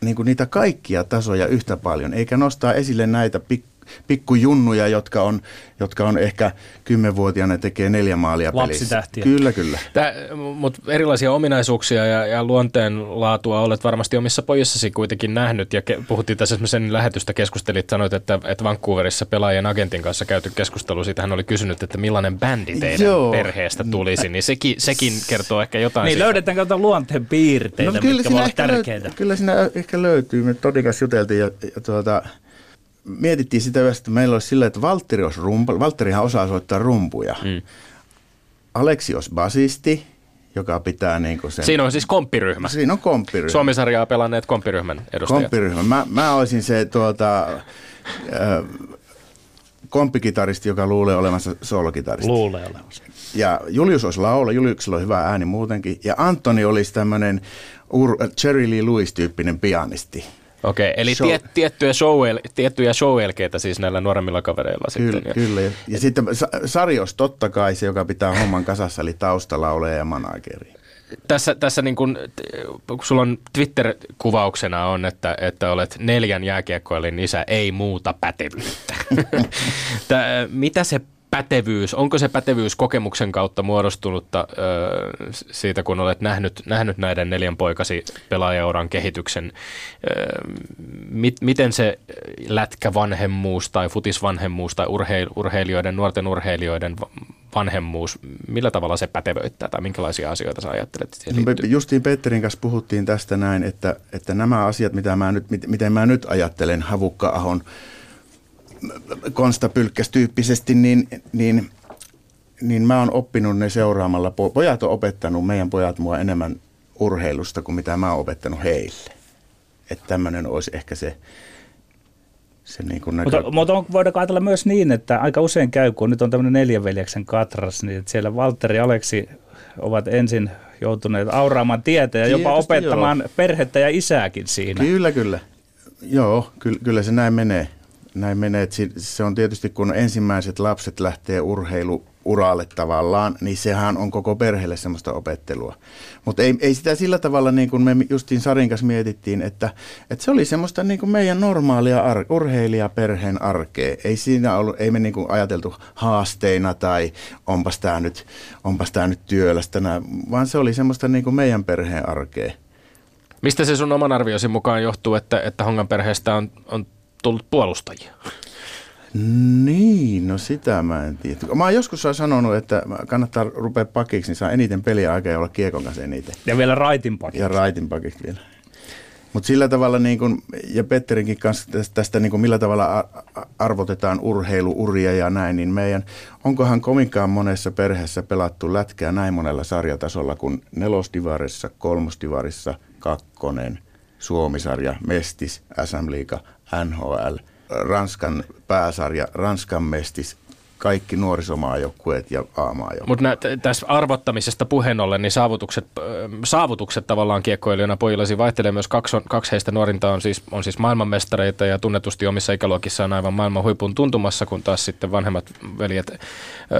niin kuin niitä kaikkia tasoja yhtä paljon, eikä nostaa esille näitä pik- pikkujunnuja, jotka on, jotka on ehkä kymmenvuotiaana tekee neljä maalia pelissä. Kyllä, kyllä. Mutta erilaisia ominaisuuksia ja, ja luonteenlaatua olet varmasti omissa pojissasi kuitenkin nähnyt. Ja ke, puhuttiin tässä sen lähetystä, keskustelit, sanoit, että, että Vancouverissa pelaajien agentin kanssa käyty keskustelu. Siitä hän oli kysynyt, että millainen bändi teidän Joo. perheestä tulisi. Niin sekin, sekin kertoo ehkä jotain Niin, siitä. löydetäänkö jotain luonteen piirteitä, no, kyllä mitkä voivat tärkeitä? Löytyy, kyllä siinä ehkä löytyy. Me Todikas juteltiin ja, ja tuota, mietittiin sitä yhdessä, että meillä olisi sillä, että Valtteri olisi rumpa, Valtterihan osaa soittaa rumpuja. Mm. Aleksi olisi basisti, joka pitää niin kuin sen... Siinä on siis komppiryhmä. Siinä on komppiryhmä. Suomi-sarjaa pelanneet komppiryhmän edustajat. Komppiryhmä. Mä, mä olisin se tuota, äh, komppikitaristi, joka luulee olevansa solokitaristi. Luulee olevansa. ja Julius olisi laula, Juliuksella on hyvä ääni muutenkin, ja Antoni olisi tämmöinen Ur- Cherry Lee Lewis-tyyppinen pianisti. Okei, eli Show. tie, tiettyjä, show, tiettyjä show-elkeitä siis näillä nuoremmilla kavereilla Kyllä, sitten. Ja- kyllä. Ja, ja sitten Sa- Sari olisi totta kai se, joka pitää homman kasassa, eli taustalauleja ja manageri. Tässä, tässä niin kun, kun sulla on Twitter-kuvauksena on, että, että olet neljän jääkiekkoilin isä, ei muuta pätevyyttä. Tää, mitä se pätevyys, onko se pätevyys kokemuksen kautta muodostunutta ö, siitä, kun olet nähnyt, nähnyt näiden neljän poikasi pelaajauran kehityksen? Ö, mit, miten se lätkävanhemmuus tai futisvanhemmuus tai urheil, urheilijoiden, nuorten urheilijoiden va- vanhemmuus, millä tavalla se pätevöittää tai minkälaisia asioita sä ajattelet? No, justiin Petterin kanssa puhuttiin tästä näin, että, että nämä asiat, mitä mä nyt, mit- miten mä nyt ajattelen Havukka-ahon Konsta Pylkkäs tyyppisesti, niin, niin, niin mä oon oppinut ne seuraamalla. Po- Pojat on opettanut, meidän pojat mua enemmän urheilusta kuin mitä mä oon opettanut heille. Että tämmöinen olisi ehkä se, se niin kuin näkö... Mutta, mutta on, voidaanko ajatella myös niin, että aika usein käy, kun nyt on tämmöinen neljänveljeksen katras, niin että siellä Valtteri ja Aleksi ovat ensin joutuneet auraamaan tietä ja jopa Tietysti opettamaan joo. perhettä ja isääkin siinä. Kyllä, kyllä. Joo, kyllä, kyllä se näin menee. Näin menee. Se on tietysti, kun ensimmäiset lapset lähtee urheiluuralle tavallaan, niin sehän on koko perheelle semmoista opettelua. Mutta ei, ei sitä sillä tavalla, niin kuin me justiin Sarin kanssa mietittiin, että, että se oli semmoista niin kuin meidän normaalia ar- urheilijaperheen arkea. Ei siinä ollut, ei me niin kuin ajateltu haasteina tai onpas tämä nyt, onpas tää nyt työlästä, vaan se oli semmoista niin kuin meidän perheen arkea. Mistä se sun oman arviosi mukaan johtuu, että, että Hongan perheestä on, on tullut puolustajia? Niin, no sitä mä en tiedä. Mä oon joskus sanonut, että kannattaa rupea pakiksi, niin saa eniten peliaikaa ja olla kiekon kanssa eniten. Ja vielä raitin paki. Ja raitin pakiksi vielä. Mutta sillä tavalla, niin kun, ja Petterinkin kanssa tästä, tästä niin kun millä tavalla arvotetaan urheiluuria ja näin, niin meidän, onkohan kominkaan monessa perheessä pelattu lätkää näin monella sarjatasolla kuin nelosdivarissa, kolmosdivarissa, kakkonen, Suomisarja, Mestis, SM Liiga, NHL, Ranskan pääsarja, Ranskan Mestis, kaikki nuorisomaajoukkueet ja A-maajoukkueet. Mutta tässä arvottamisesta puheen ollen, niin saavutukset, saavutukset tavallaan kiekkoilijana pojillasi vaihtelee myös. Kaksi, on, kaksi heistä nuorinta on siis, on siis maailmanmestareita ja tunnetusti omissa ikäluokissaan aivan maailman huipun tuntumassa, kun taas sitten vanhemmat veljet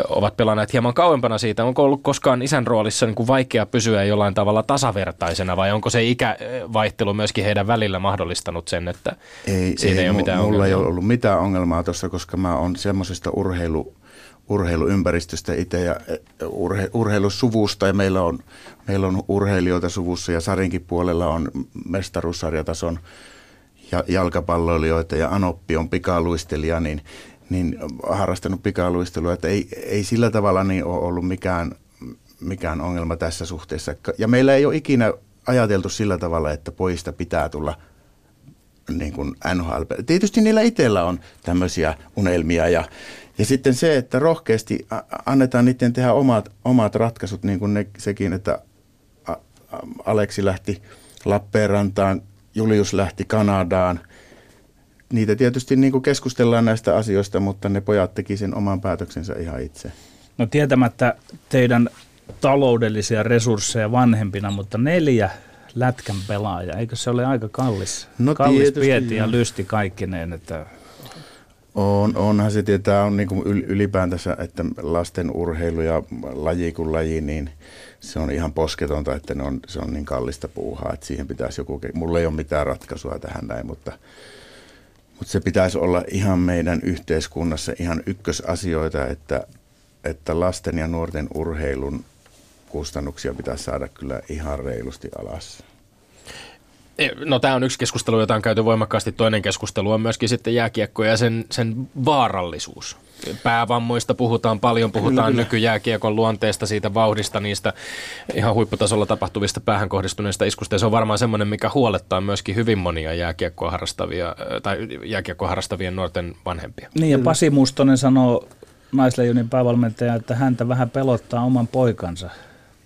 ovat pelanneet hieman kauempana siitä. Onko ollut koskaan isän roolissa niin kuin vaikea pysyä jollain tavalla tasavertaisena vai onko se ikävaihtelu myöskin heidän välillä mahdollistanut sen, että Ei, siinä ei, ei ole mitään mulla ei ongelmia? ole ollut mitään ongelmaa tuossa, koska mä oon semmoisesta urheilu, urheiluympäristöstä itse ja eh, urhe, urheilusuvusta ja meillä on, meillä on urheilijoita suvussa ja Sarinkin puolella on mestaruussarjatason ja jalkapalloilijoita ja Anoppi on pikaluistelija, niin, niin harrastanut pikaluistelua, että ei, ei sillä tavalla niin ole ollut mikään, mikään ongelma tässä suhteessa. Ja meillä ei ole ikinä ajateltu sillä tavalla, että pojista pitää tulla niin kuin NHL. Tietysti niillä itsellä on tämmöisiä unelmia ja, ja sitten se, että rohkeasti annetaan niiden tehdä omat, omat ratkaisut, niin kuin ne, sekin, että Aleksi lähti Lappeenrantaan, Julius lähti Kanadaan. Niitä tietysti niin kuin keskustellaan näistä asioista, mutta ne pojat teki sen oman päätöksensä ihan itse. No tietämättä teidän taloudellisia resursseja vanhempina, mutta neljä lätkän pelaaja, eikö se ole aika kallis? No kallis tietysti, pieti ja lysti kaikkineen, että On, onhan se tietää, on niin ylipäätänsä, että lasten urheilu ja laji kuin laji, niin se on ihan posketonta, että ne on, se on niin kallista puuhaa, että siihen pitäisi joku, mulla ei ole mitään ratkaisua tähän näin, mutta, mutta se pitäisi olla ihan meidän yhteiskunnassa ihan ykkösasioita, että, että lasten ja nuorten urheilun kustannuksia pitäisi saada kyllä ihan reilusti alas. No tämä on yksi keskustelu, jota on käyty voimakkaasti. Toinen keskustelu on myöskin sitten jääkiekko ja sen, sen vaarallisuus. Päävammoista puhutaan paljon, puhutaan Kyllä, nykyjääkiekon luonteesta, siitä vauhdista, niistä ihan huipputasolla tapahtuvista päähän kohdistuneista iskusta. Ja se on varmaan semmoinen, mikä huolettaa myöskin hyvin monia jääkiekkoa harrastavia, tai jääkiekkoa harrastavien nuorten vanhempia. Niin ja Pasi Mustonen sanoo naisleijonin päävalmentaja, että häntä vähän pelottaa oman poikansa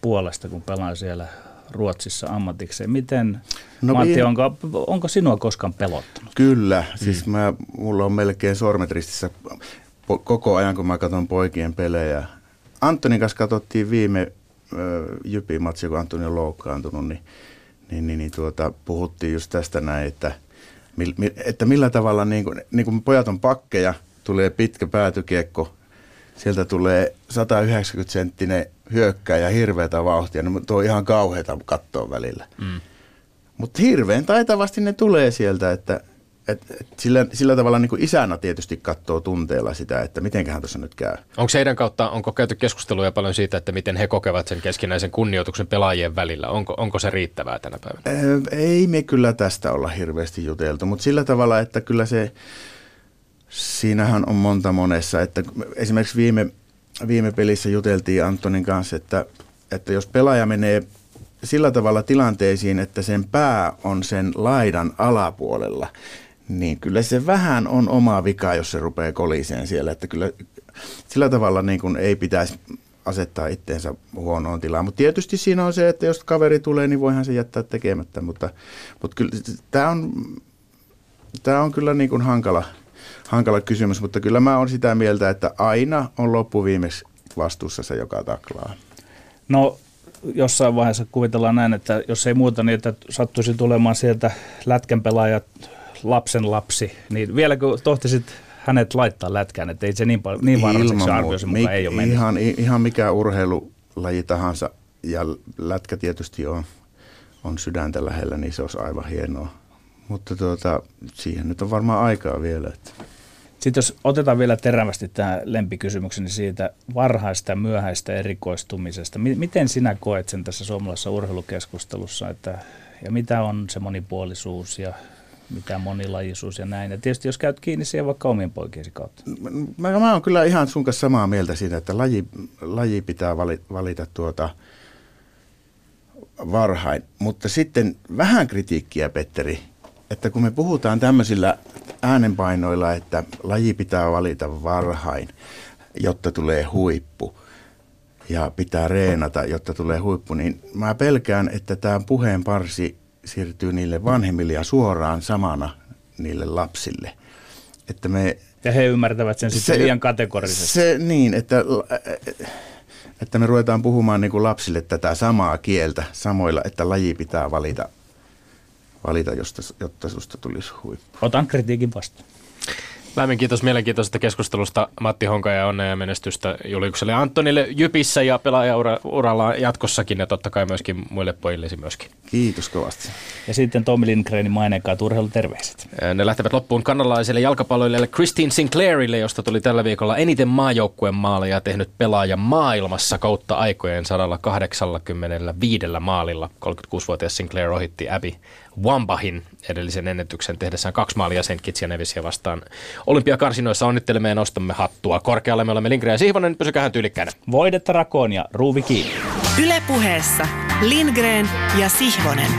puolesta, kun pelaa siellä Ruotsissa ammatikseen. Miten, no, Matti, onko, onko sinua koskaan pelottanut? Kyllä, siis mä, mulla on melkein sormet ristissä po- koko ajan, kun mä katson poikien pelejä. Antonin kanssa katsottiin viime Jypin matsi, kun Antoni on loukkaantunut, niin, niin, niin, niin tuota, puhuttiin just tästä näin, että, että millä tavalla niin kuin, niin kuin pojat on pakkeja, tulee pitkä päätykiekko, sieltä tulee 190 senttinen hyökkääjä hirveätä vauhtia, niin tuo on ihan kauheata kattoa välillä. Mm. Mutta hirveän taitavasti ne tulee sieltä, että et, et sillä, sillä tavalla niin kuin isänä tietysti katsoo tunteella sitä, että mitenköhän tuossa nyt käy. Onko heidän kautta, onko käyty keskusteluja paljon siitä, että miten he kokevat sen keskinäisen kunnioituksen pelaajien välillä? Onko, onko se riittävää tänä päivänä? Ei me kyllä tästä olla hirveästi juteltu, mutta sillä tavalla, että kyllä se, siinähän on monta monessa, että esimerkiksi viime, viime pelissä juteltiin Antonin kanssa, että, että jos pelaaja menee sillä tavalla tilanteisiin, että sen pää on sen laidan alapuolella, niin kyllä se vähän on oma vika, jos se rupeaa koliseen siellä. Että kyllä sillä tavalla niin kuin ei pitäisi asettaa itteensä huonoon tilaan. Mutta tietysti siinä on se, että jos kaveri tulee, niin voihan se jättää tekemättä. Mutta, mutta kyllä tämä on, tämä on kyllä niin kuin hankala, hankala kysymys, mutta kyllä mä olen sitä mieltä, että aina on loppuviimeksi vastuussa se, joka taklaa. No jossain vaiheessa kuvitellaan näin, että jos ei muuta niin, että sattuisi tulemaan sieltä lätkän pelaajat lapsen lapsi, niin vieläkö tohtisit hänet laittaa lätkään, että ei se niin, paljon, niin vaaralliseksi arvioisi, mutta ei ole mennyt. Ihan, ihan mikä urheilulaji tahansa, ja lätkä tietysti on, on sydäntä lähellä, niin se olisi aivan hienoa. Mutta tuota, siihen nyt on varmaan aikaa vielä. Että. Sitten jos otetaan vielä terävästi tämä lempikysymykseni siitä varhaista ja myöhäistä erikoistumisesta. Miten sinä koet sen tässä suomalaisessa urheilukeskustelussa, että, ja mitä on se monipuolisuus ja mitä monilajisuus ja näin. Ja tietysti jos käyt kiinni siihen vaikka omien poikiesi kautta. Mä, mä oon kyllä ihan sun kanssa samaa mieltä siitä, että laji, laji pitää valita tuota varhain. Mutta sitten vähän kritiikkiä, Petteri, että kun me puhutaan tämmöisillä äänenpainoilla, että laji pitää valita varhain, jotta tulee huippu ja pitää reenata, jotta tulee huippu, niin mä pelkään, että tämä puheen parsi siirtyy niille vanhemmille ja suoraan samana niille lapsille. Että me, ja he ymmärtävät sen sitten se, liian kategorisesti. Se niin, että, että me ruvetaan puhumaan niin kuin lapsille tätä samaa kieltä samoilla, että laji pitää valita, valita josta, jotta susta tulisi huippu. Otan kritiikin vastaan. Lämmin kiitos mielenkiintoisesta keskustelusta Matti Honka ja onnea ja menestystä Juliukselle Antonille Jypissä ja pelaajauralla jatkossakin ja totta kai myöskin muille pojillesi myöskin. Kiitos kovasti. Ja sitten Tommi Lindgrenin maineenkaan terveiset. Ne lähtevät loppuun kannalaiselle jalkapalloilijalle Christine Sinclairille, josta tuli tällä viikolla eniten maajoukkueen maaleja tehnyt pelaaja maailmassa kautta aikojen 185 maalilla. 36-vuotias Sinclair ohitti Abby Wambahin edellisen ennätyksen tehdessään kaksi maalia St. Kitsia Nevisiä vastaan. Olympiakarsinoissa onnittelemme ja nostamme hattua. Korkealle me olemme Lindgren ja Sihvonen, pysykähän tyylikkäänä. Voidetta rakoon ja ruuvi kiinni. Ylepuheessa Lindgren ja Sihvonen.